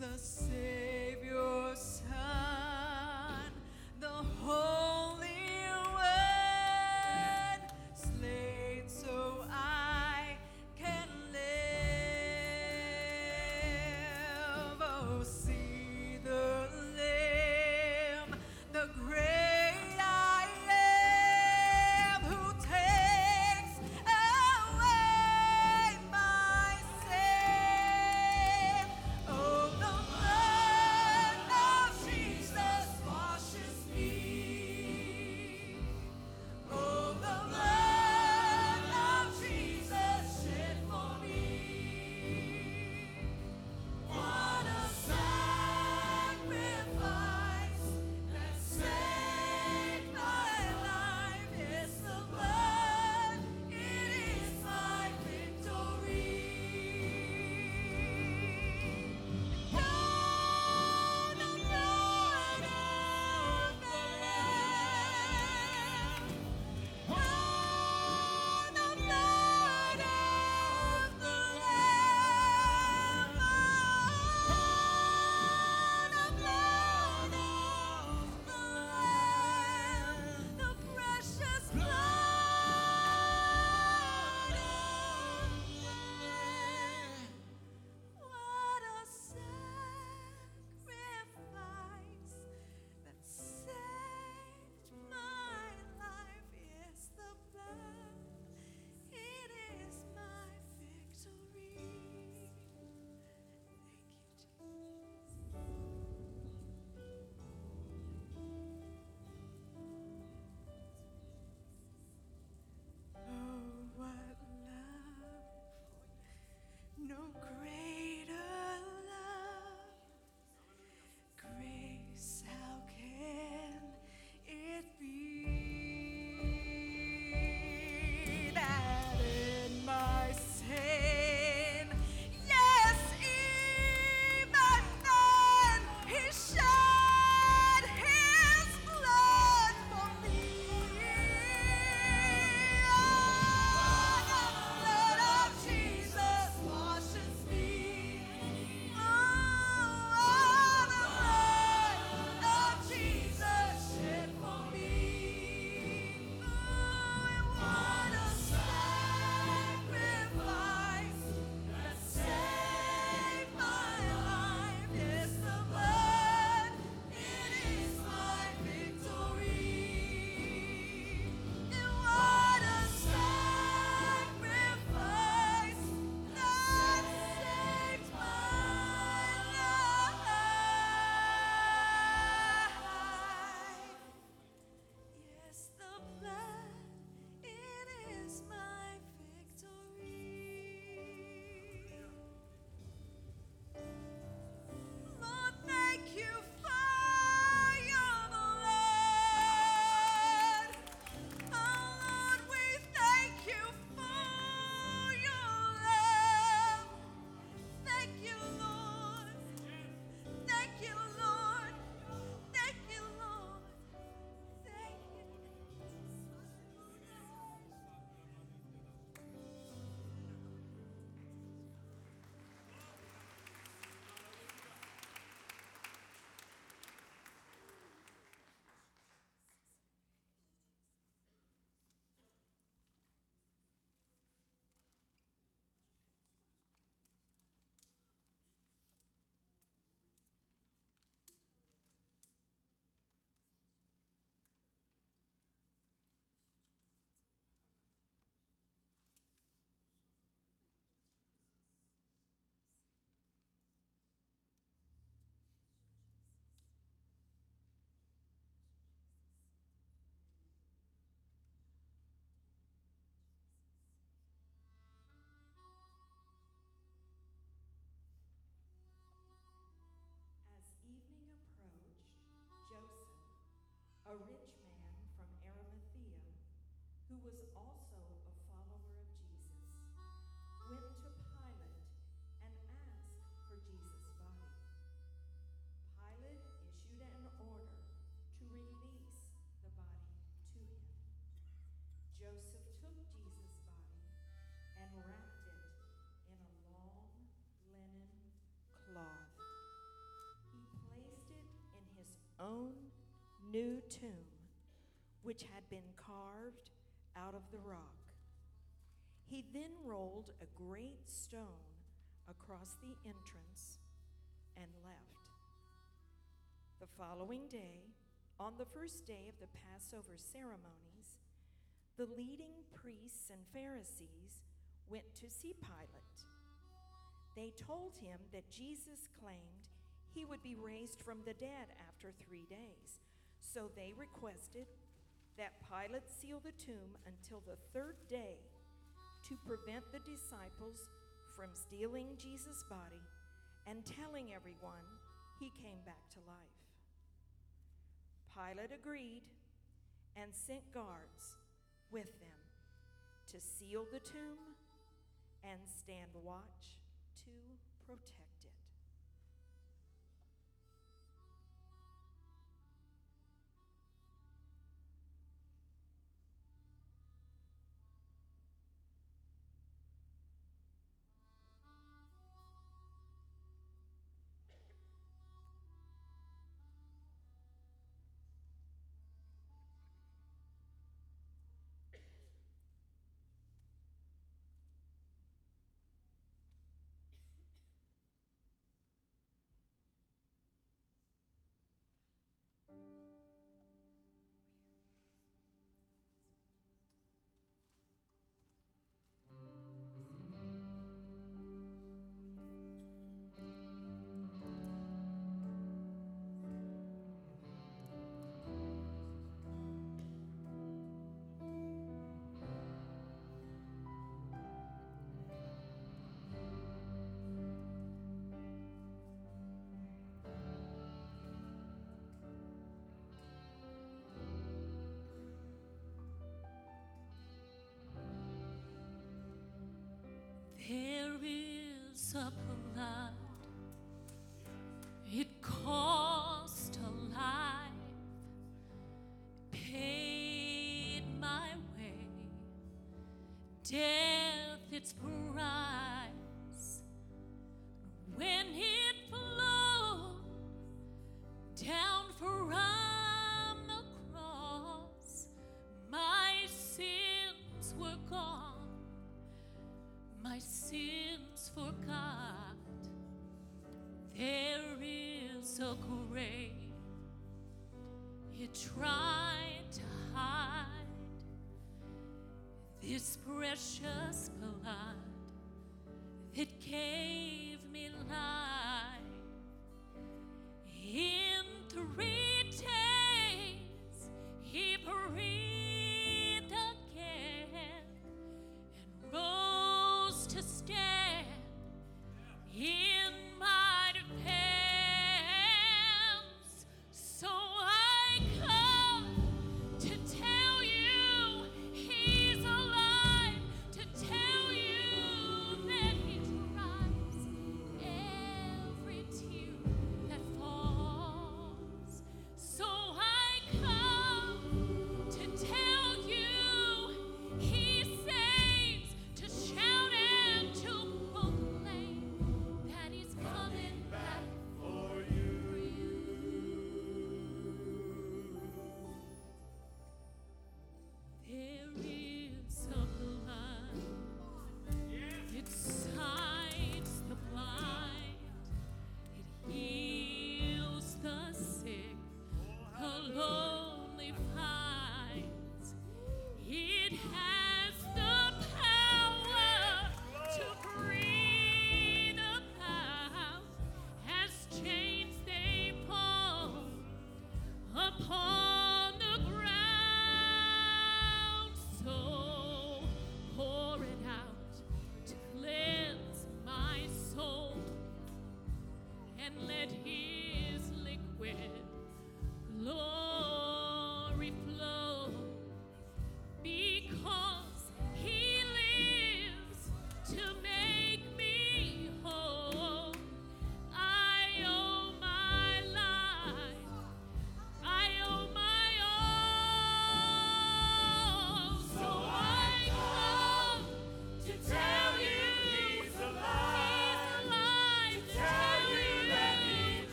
A: the Savior's
P: own new tomb, which had been carved out of the rock. He then rolled a great stone across the entrance and left. The following day, on the first day of the Passover ceremonies, the leading priests and Pharisees went to see Pilate. They told him that Jesus claimed he would be raised from the dead after three days. So they requested that Pilate seal the tomb until the third day to prevent the disciples from stealing Jesus' body and telling everyone he came back to life. Pilate agreed and sent guards with them to seal the tomb and stand watch to protect
L: There is a blood. A grave, it tried to hide this precious blood that gave me life. In three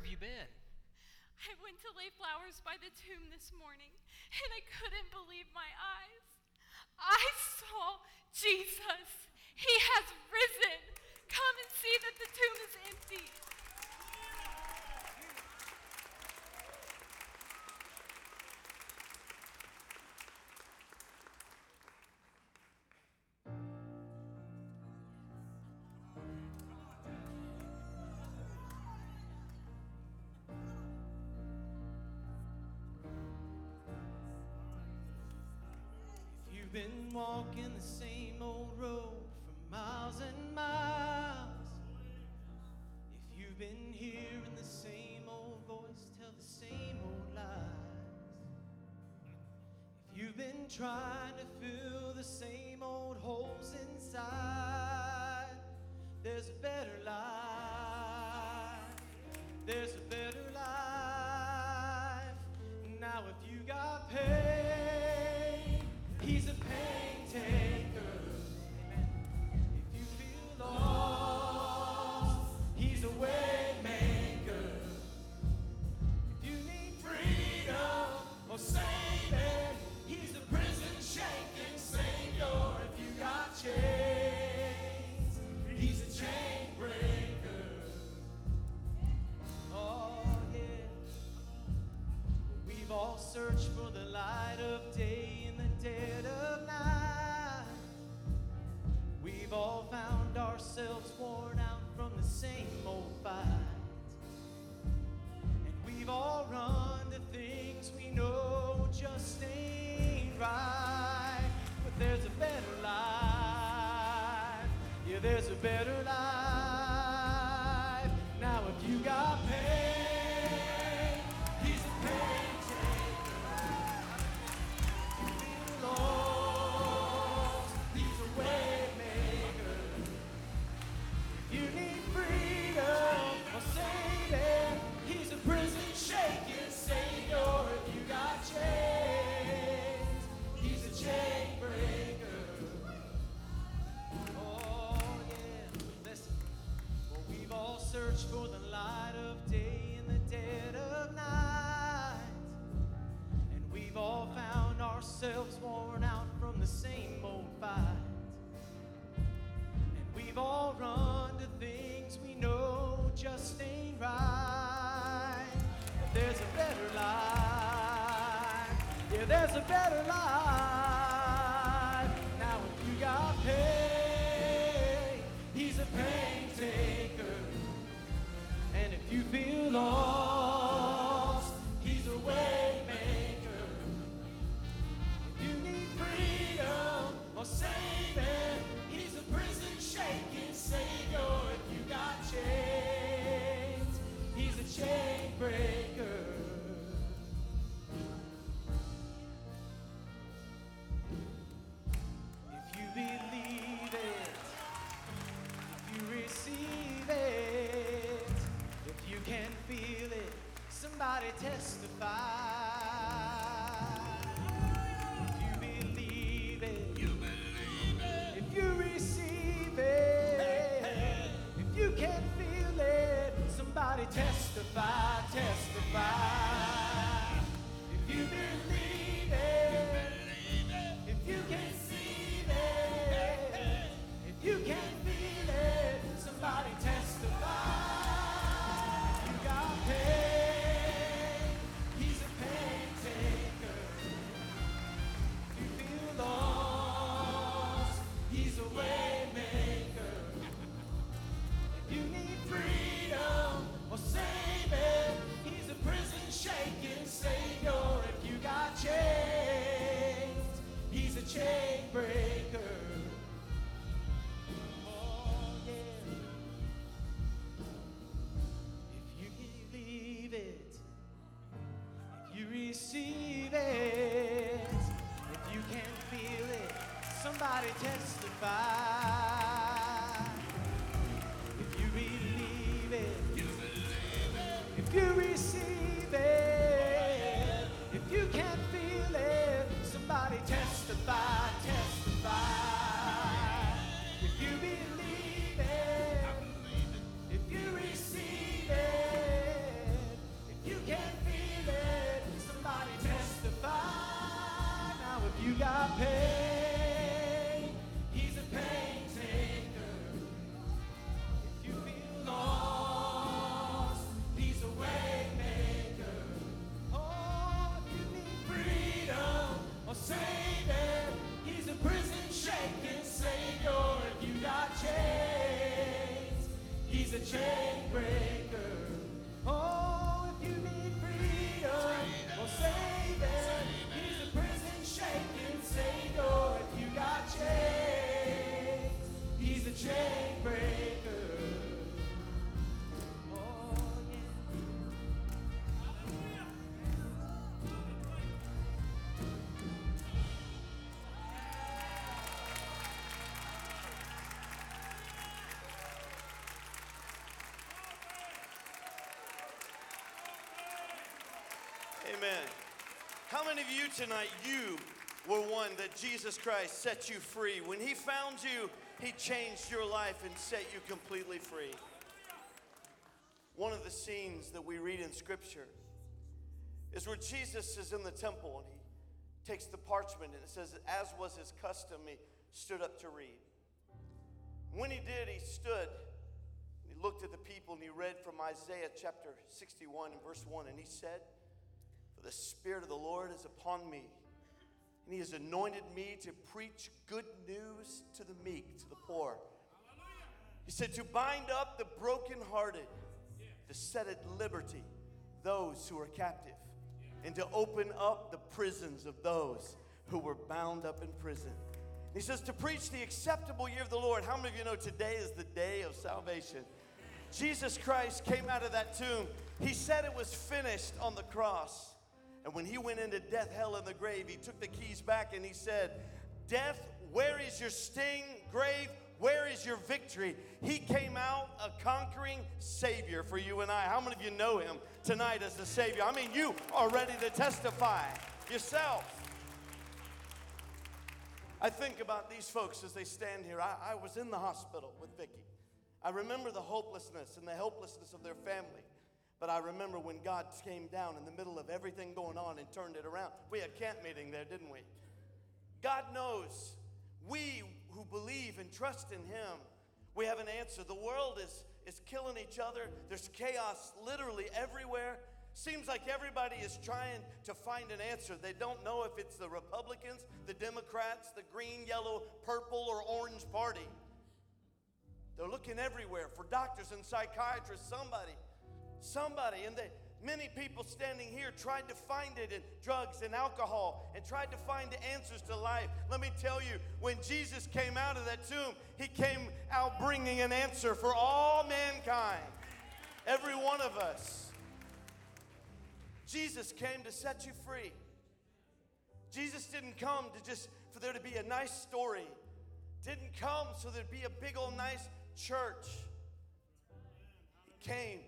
D: have you been?
Q: I went to lay flowers by the tomb this morning, and I couldn't believe my eyes. I saw Jesus. He has risen. Come and see that the tomb is empty.
A: trying to fill the same old holes inside. There's a better life. There's a better Amen.
C: How many of you tonight, you were one that Jesus Christ set you free? When He found you, He changed your life and set you completely free. One of the scenes that we read in Scripture is where Jesus is in the temple and He takes the parchment and it says, as was His custom, He stood up to read. When He did, He stood. He looked at the people and he read from Isaiah chapter 61 and verse 1, and he said, Spirit of the Lord is upon me, and He has anointed me to preach good news to the meek, to the poor. He said, To bind up the brokenhearted, to set at liberty those who are captive, and to open up the prisons of those who were bound up in prison. He says, To preach the acceptable year of the Lord. How many of you know today is the day of salvation? Jesus Christ came out of that tomb. He said it was finished on the cross. And when he went into death, hell, and the grave, he took the keys back and he said, Death, where is your sting? Grave, where is your victory? He came out a conquering Savior for you and I. How many of you know him tonight as the Savior? I mean, you are ready to testify yourself. I think about these folks as they stand here. I, I was in the hospital with Vicky. I remember the hopelessness and the helplessness of their family. But I remember when God came down in the middle of everything going on and turned it around. We had camp meeting there, didn't we? God knows we who believe and trust in Him, we have an answer. The world is, is killing each other, there's chaos literally everywhere. Seems like everybody is trying to find an answer. They don't know if it's the Republicans, the Democrats, the green, yellow, purple, or orange party. They're looking everywhere for doctors and psychiatrists, somebody somebody and they, many people standing here tried to find it in drugs and alcohol and tried to find the answers to life. Let me tell you when jesus came out of that tomb he came out bringing an answer for all mankind. Every one of us. Jesus came to set you free. Jesus didn't come to just for there to be a nice story. Didn't come so there'd be a big old nice church. He came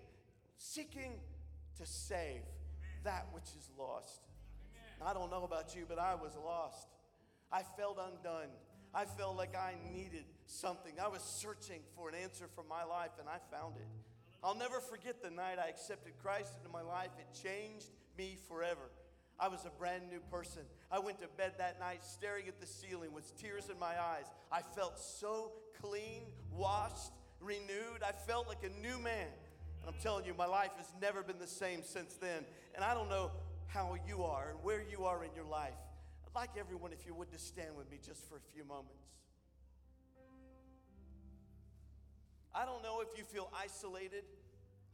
C: seeking to save that which is lost. I don't know about you, but I was lost. I felt undone. I felt like I needed something. I was searching for an answer for my life, and I found it. I'll never forget the night I accepted Christ into my life. It changed me forever. I was a brand new person. I went to bed that night staring at the ceiling with tears in my eyes. I felt so clean, washed, renewed. I felt like a new man. And I'm telling you, my life has never been the same since then. And I don't know how you are and where you are in your life. I'd like everyone, if you would, to stand with me just for a few moments. I don't know if you feel isolated.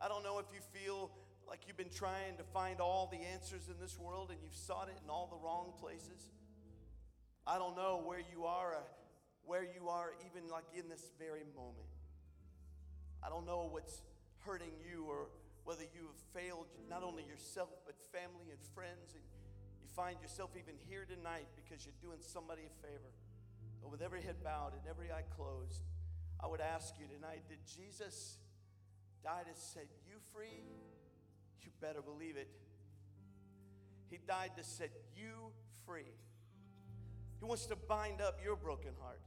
C: I don't know if you feel like you've been trying to find all the answers in this world and you've sought it in all the wrong places. I don't know where you are, uh, where you are even like in this very moment. I don't know what's hurting you or whether you have failed not only yourself but family and friends and you find yourself even here tonight because you're doing somebody a favor. But with every head bowed and every eye closed, I would ask you tonight did Jesus die to set you free? You better believe it. He died to set you free. He wants to bind up your broken heart.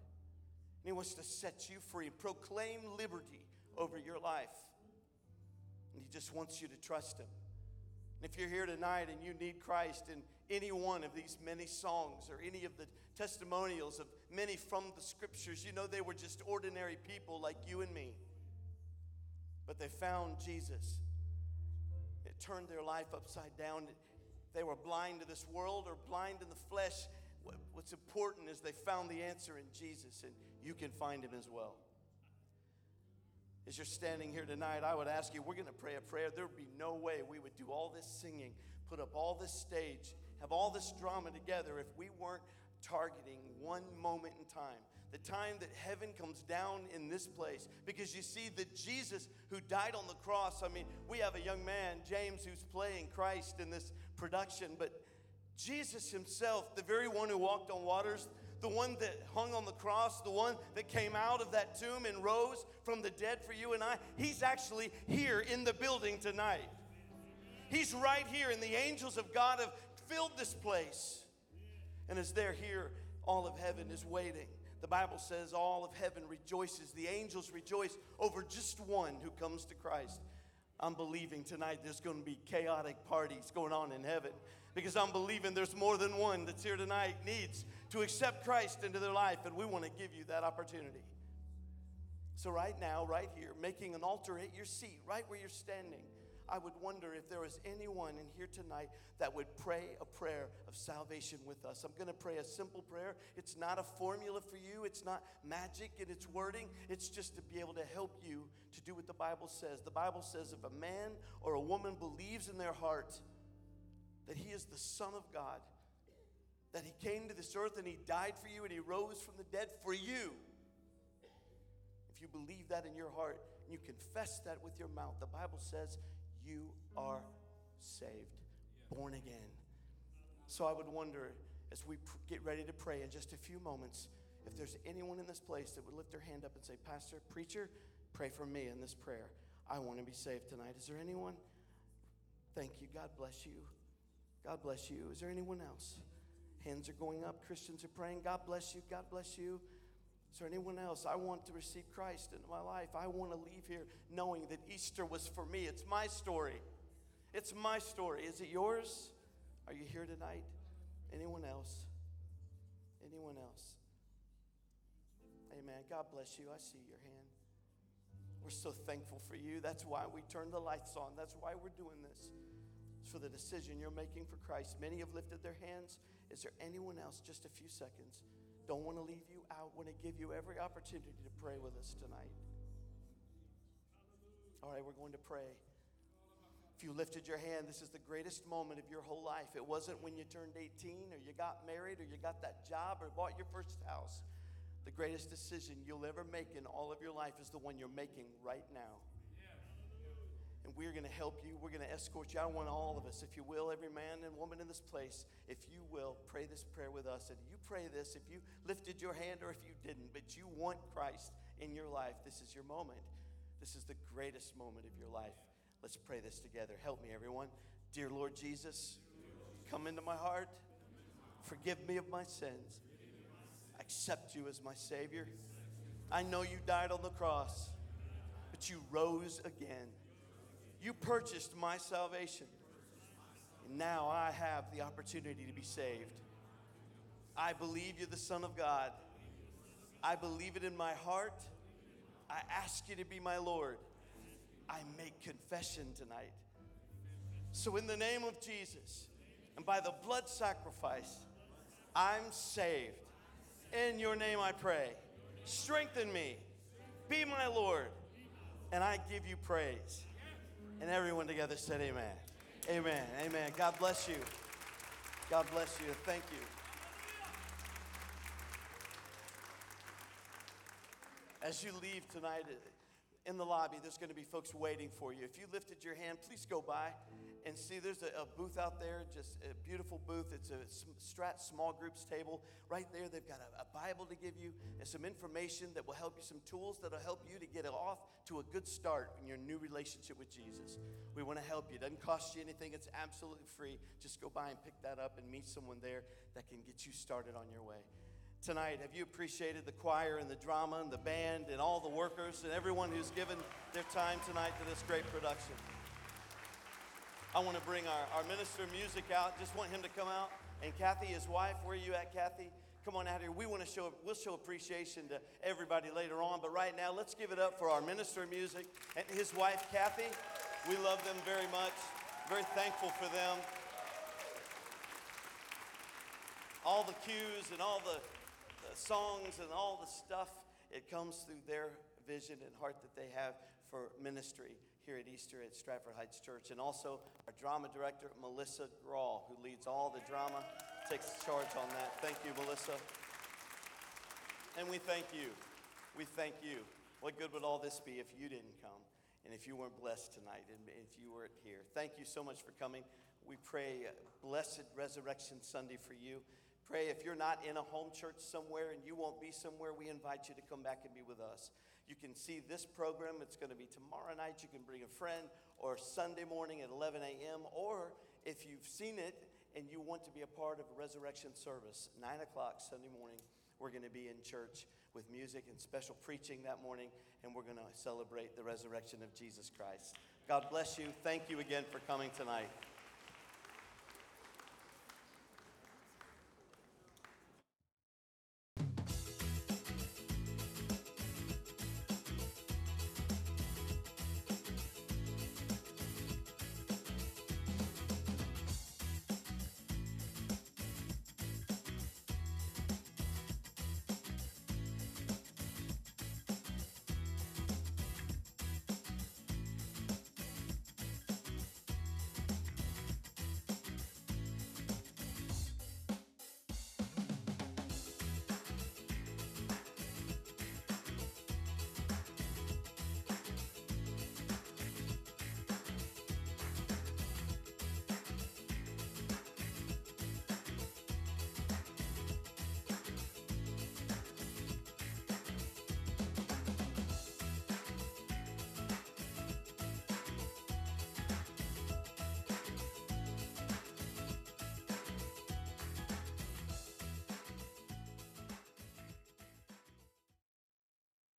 C: And he wants to set you free, proclaim liberty over your life. He just wants you to trust him. And if you're here tonight and you need Christ in any one of these many songs or any of the testimonials of many from the scriptures, you know they were just ordinary people like you and me. But they found Jesus. It turned their life upside down. They were blind to this world or blind in the flesh. What's important is they found the answer in Jesus, and you can find him as well. As you're standing here tonight, I would ask you, we're going to pray a prayer. There would be no way we would do all this singing, put up all this stage, have all this drama together if we weren't targeting one moment in time. The time that heaven comes down in this place. Because you see, the Jesus who died on the cross, I mean, we have a young man, James, who's playing Christ in this production, but Jesus himself, the very one who walked on waters, the one that hung on the cross, the one that came out of that tomb and rose from the dead for you and I, he's actually here in the building tonight. He's right here, and the angels of God have filled this place. And as they're here, all of heaven is waiting. The Bible says all of heaven rejoices. The angels rejoice over just one who comes to Christ. I'm believing tonight there's going to be chaotic parties going on in heaven because I'm believing there's more than one that's here tonight needs to accept Christ into their life, and we want to give you that opportunity. So, right now, right here, making an altar at your seat, right where you're standing, I would wonder if there was anyone in here tonight that would pray a prayer of salvation with us. I'm going to pray a simple prayer. It's not a formula for you, it's not magic in its wording. It's just to be able to help you to do what the Bible says. The Bible says if a man or a woman believes in their heart that he is the Son of God, that he came to this earth and he died for you and he rose from the dead for you. If you believe that in your heart and you confess that with your mouth, the Bible says you are saved, born again. So I would wonder as we pr- get ready to pray in just a few moments if there's anyone in this place that would lift their hand up and say, Pastor, preacher, pray for me in this prayer. I want to be saved tonight. Is there anyone? Thank you. God bless you. God bless you. Is there anyone else? Hands are going up. Christians are praying. God bless you. God bless you. Is there anyone else? I want to receive Christ into my life. I want to leave here knowing that Easter was for me. It's my story. It's my story. Is it yours? Are you here tonight? Anyone else? Anyone else? Amen. God bless you. I see your hand. We're so thankful for you. That's why we turn the lights on. That's why we're doing this. For the decision you're making for Christ. Many have lifted their hands. Is there anyone else? Just a few seconds. Don't want to leave you out. Want to give you every opportunity to pray with us tonight. All right, we're going to pray. If you lifted your hand, this is the greatest moment of your whole life. It wasn't when you turned 18 or you got married or you got that job or bought your first house. The greatest decision you'll ever make in all of your life is the one you're making right now. And we're going to help you. We're going to escort you. I want all of us, if you will, every man and woman in this place, if you will, pray this prayer with us. And you pray this if you lifted your hand or if you didn't, but you want Christ in your life. This is your moment. This is the greatest moment of your life. Let's pray this together. Help me, everyone. Dear Lord Jesus, come into my heart. Forgive me of my sins. I accept you as my Savior. I know you died on the cross, but you rose again. You purchased my salvation. And now I have the opportunity to be saved. I believe you're the Son of God. I believe it in my heart. I ask you to be my Lord. I make confession tonight. So, in the name of Jesus and by the blood sacrifice, I'm saved. In your name I pray. Strengthen me. Be my Lord. And I give you praise. And everyone together said, Amen. Amen. Amen. God bless you. God bless you. Thank you. As you leave tonight in the lobby, there's going to be folks waiting for you. If you lifted your hand, please go by and see there's a, a booth out there, just a beautiful booth. It's a Strat small groups table. Right there, they've got a, a Bible to give you and some information that will help you, some tools that will help you to get off to a good start in your new relationship with Jesus. We want to help you. It doesn't cost you anything, it's absolutely free. Just go by and pick that up and meet someone there that can get you started on your way tonight? Have you appreciated the choir and the drama and the band and all the workers and everyone who's given their time tonight to this great production? I want to bring our, our minister of music out. Just want him to come out. And Kathy, his wife, where are you at, Kathy? Come on out here. We want to show, we'll show appreciation to everybody later on. But right now, let's give it up for our minister of music and his wife, Kathy. We love them very much. Very thankful for them. All the cues and all the, the songs and all the stuff, it comes through their vision and heart that they have for ministry here at Easter at Stratford Heights Church. And also our drama director, Melissa Grawl, who leads all the drama, takes charge on that. Thank you, Melissa. And we thank you. We thank you. What good would all this be if you didn't come and if you weren't blessed tonight and if you weren't here? Thank you so much for coming. We pray blessed Resurrection Sunday for you. Pray if you're not in a home church somewhere and you won't be somewhere, we invite you to come back and be with us. You can see this program. It's going to be tomorrow night. You can bring a friend or Sunday morning at 11 a.m. Or if you've seen it and you want to be a part of a resurrection service, 9 o'clock Sunday morning, we're going to be in church with music and special preaching that morning, and we're going to celebrate the resurrection of Jesus Christ. God bless you. Thank you again for coming tonight.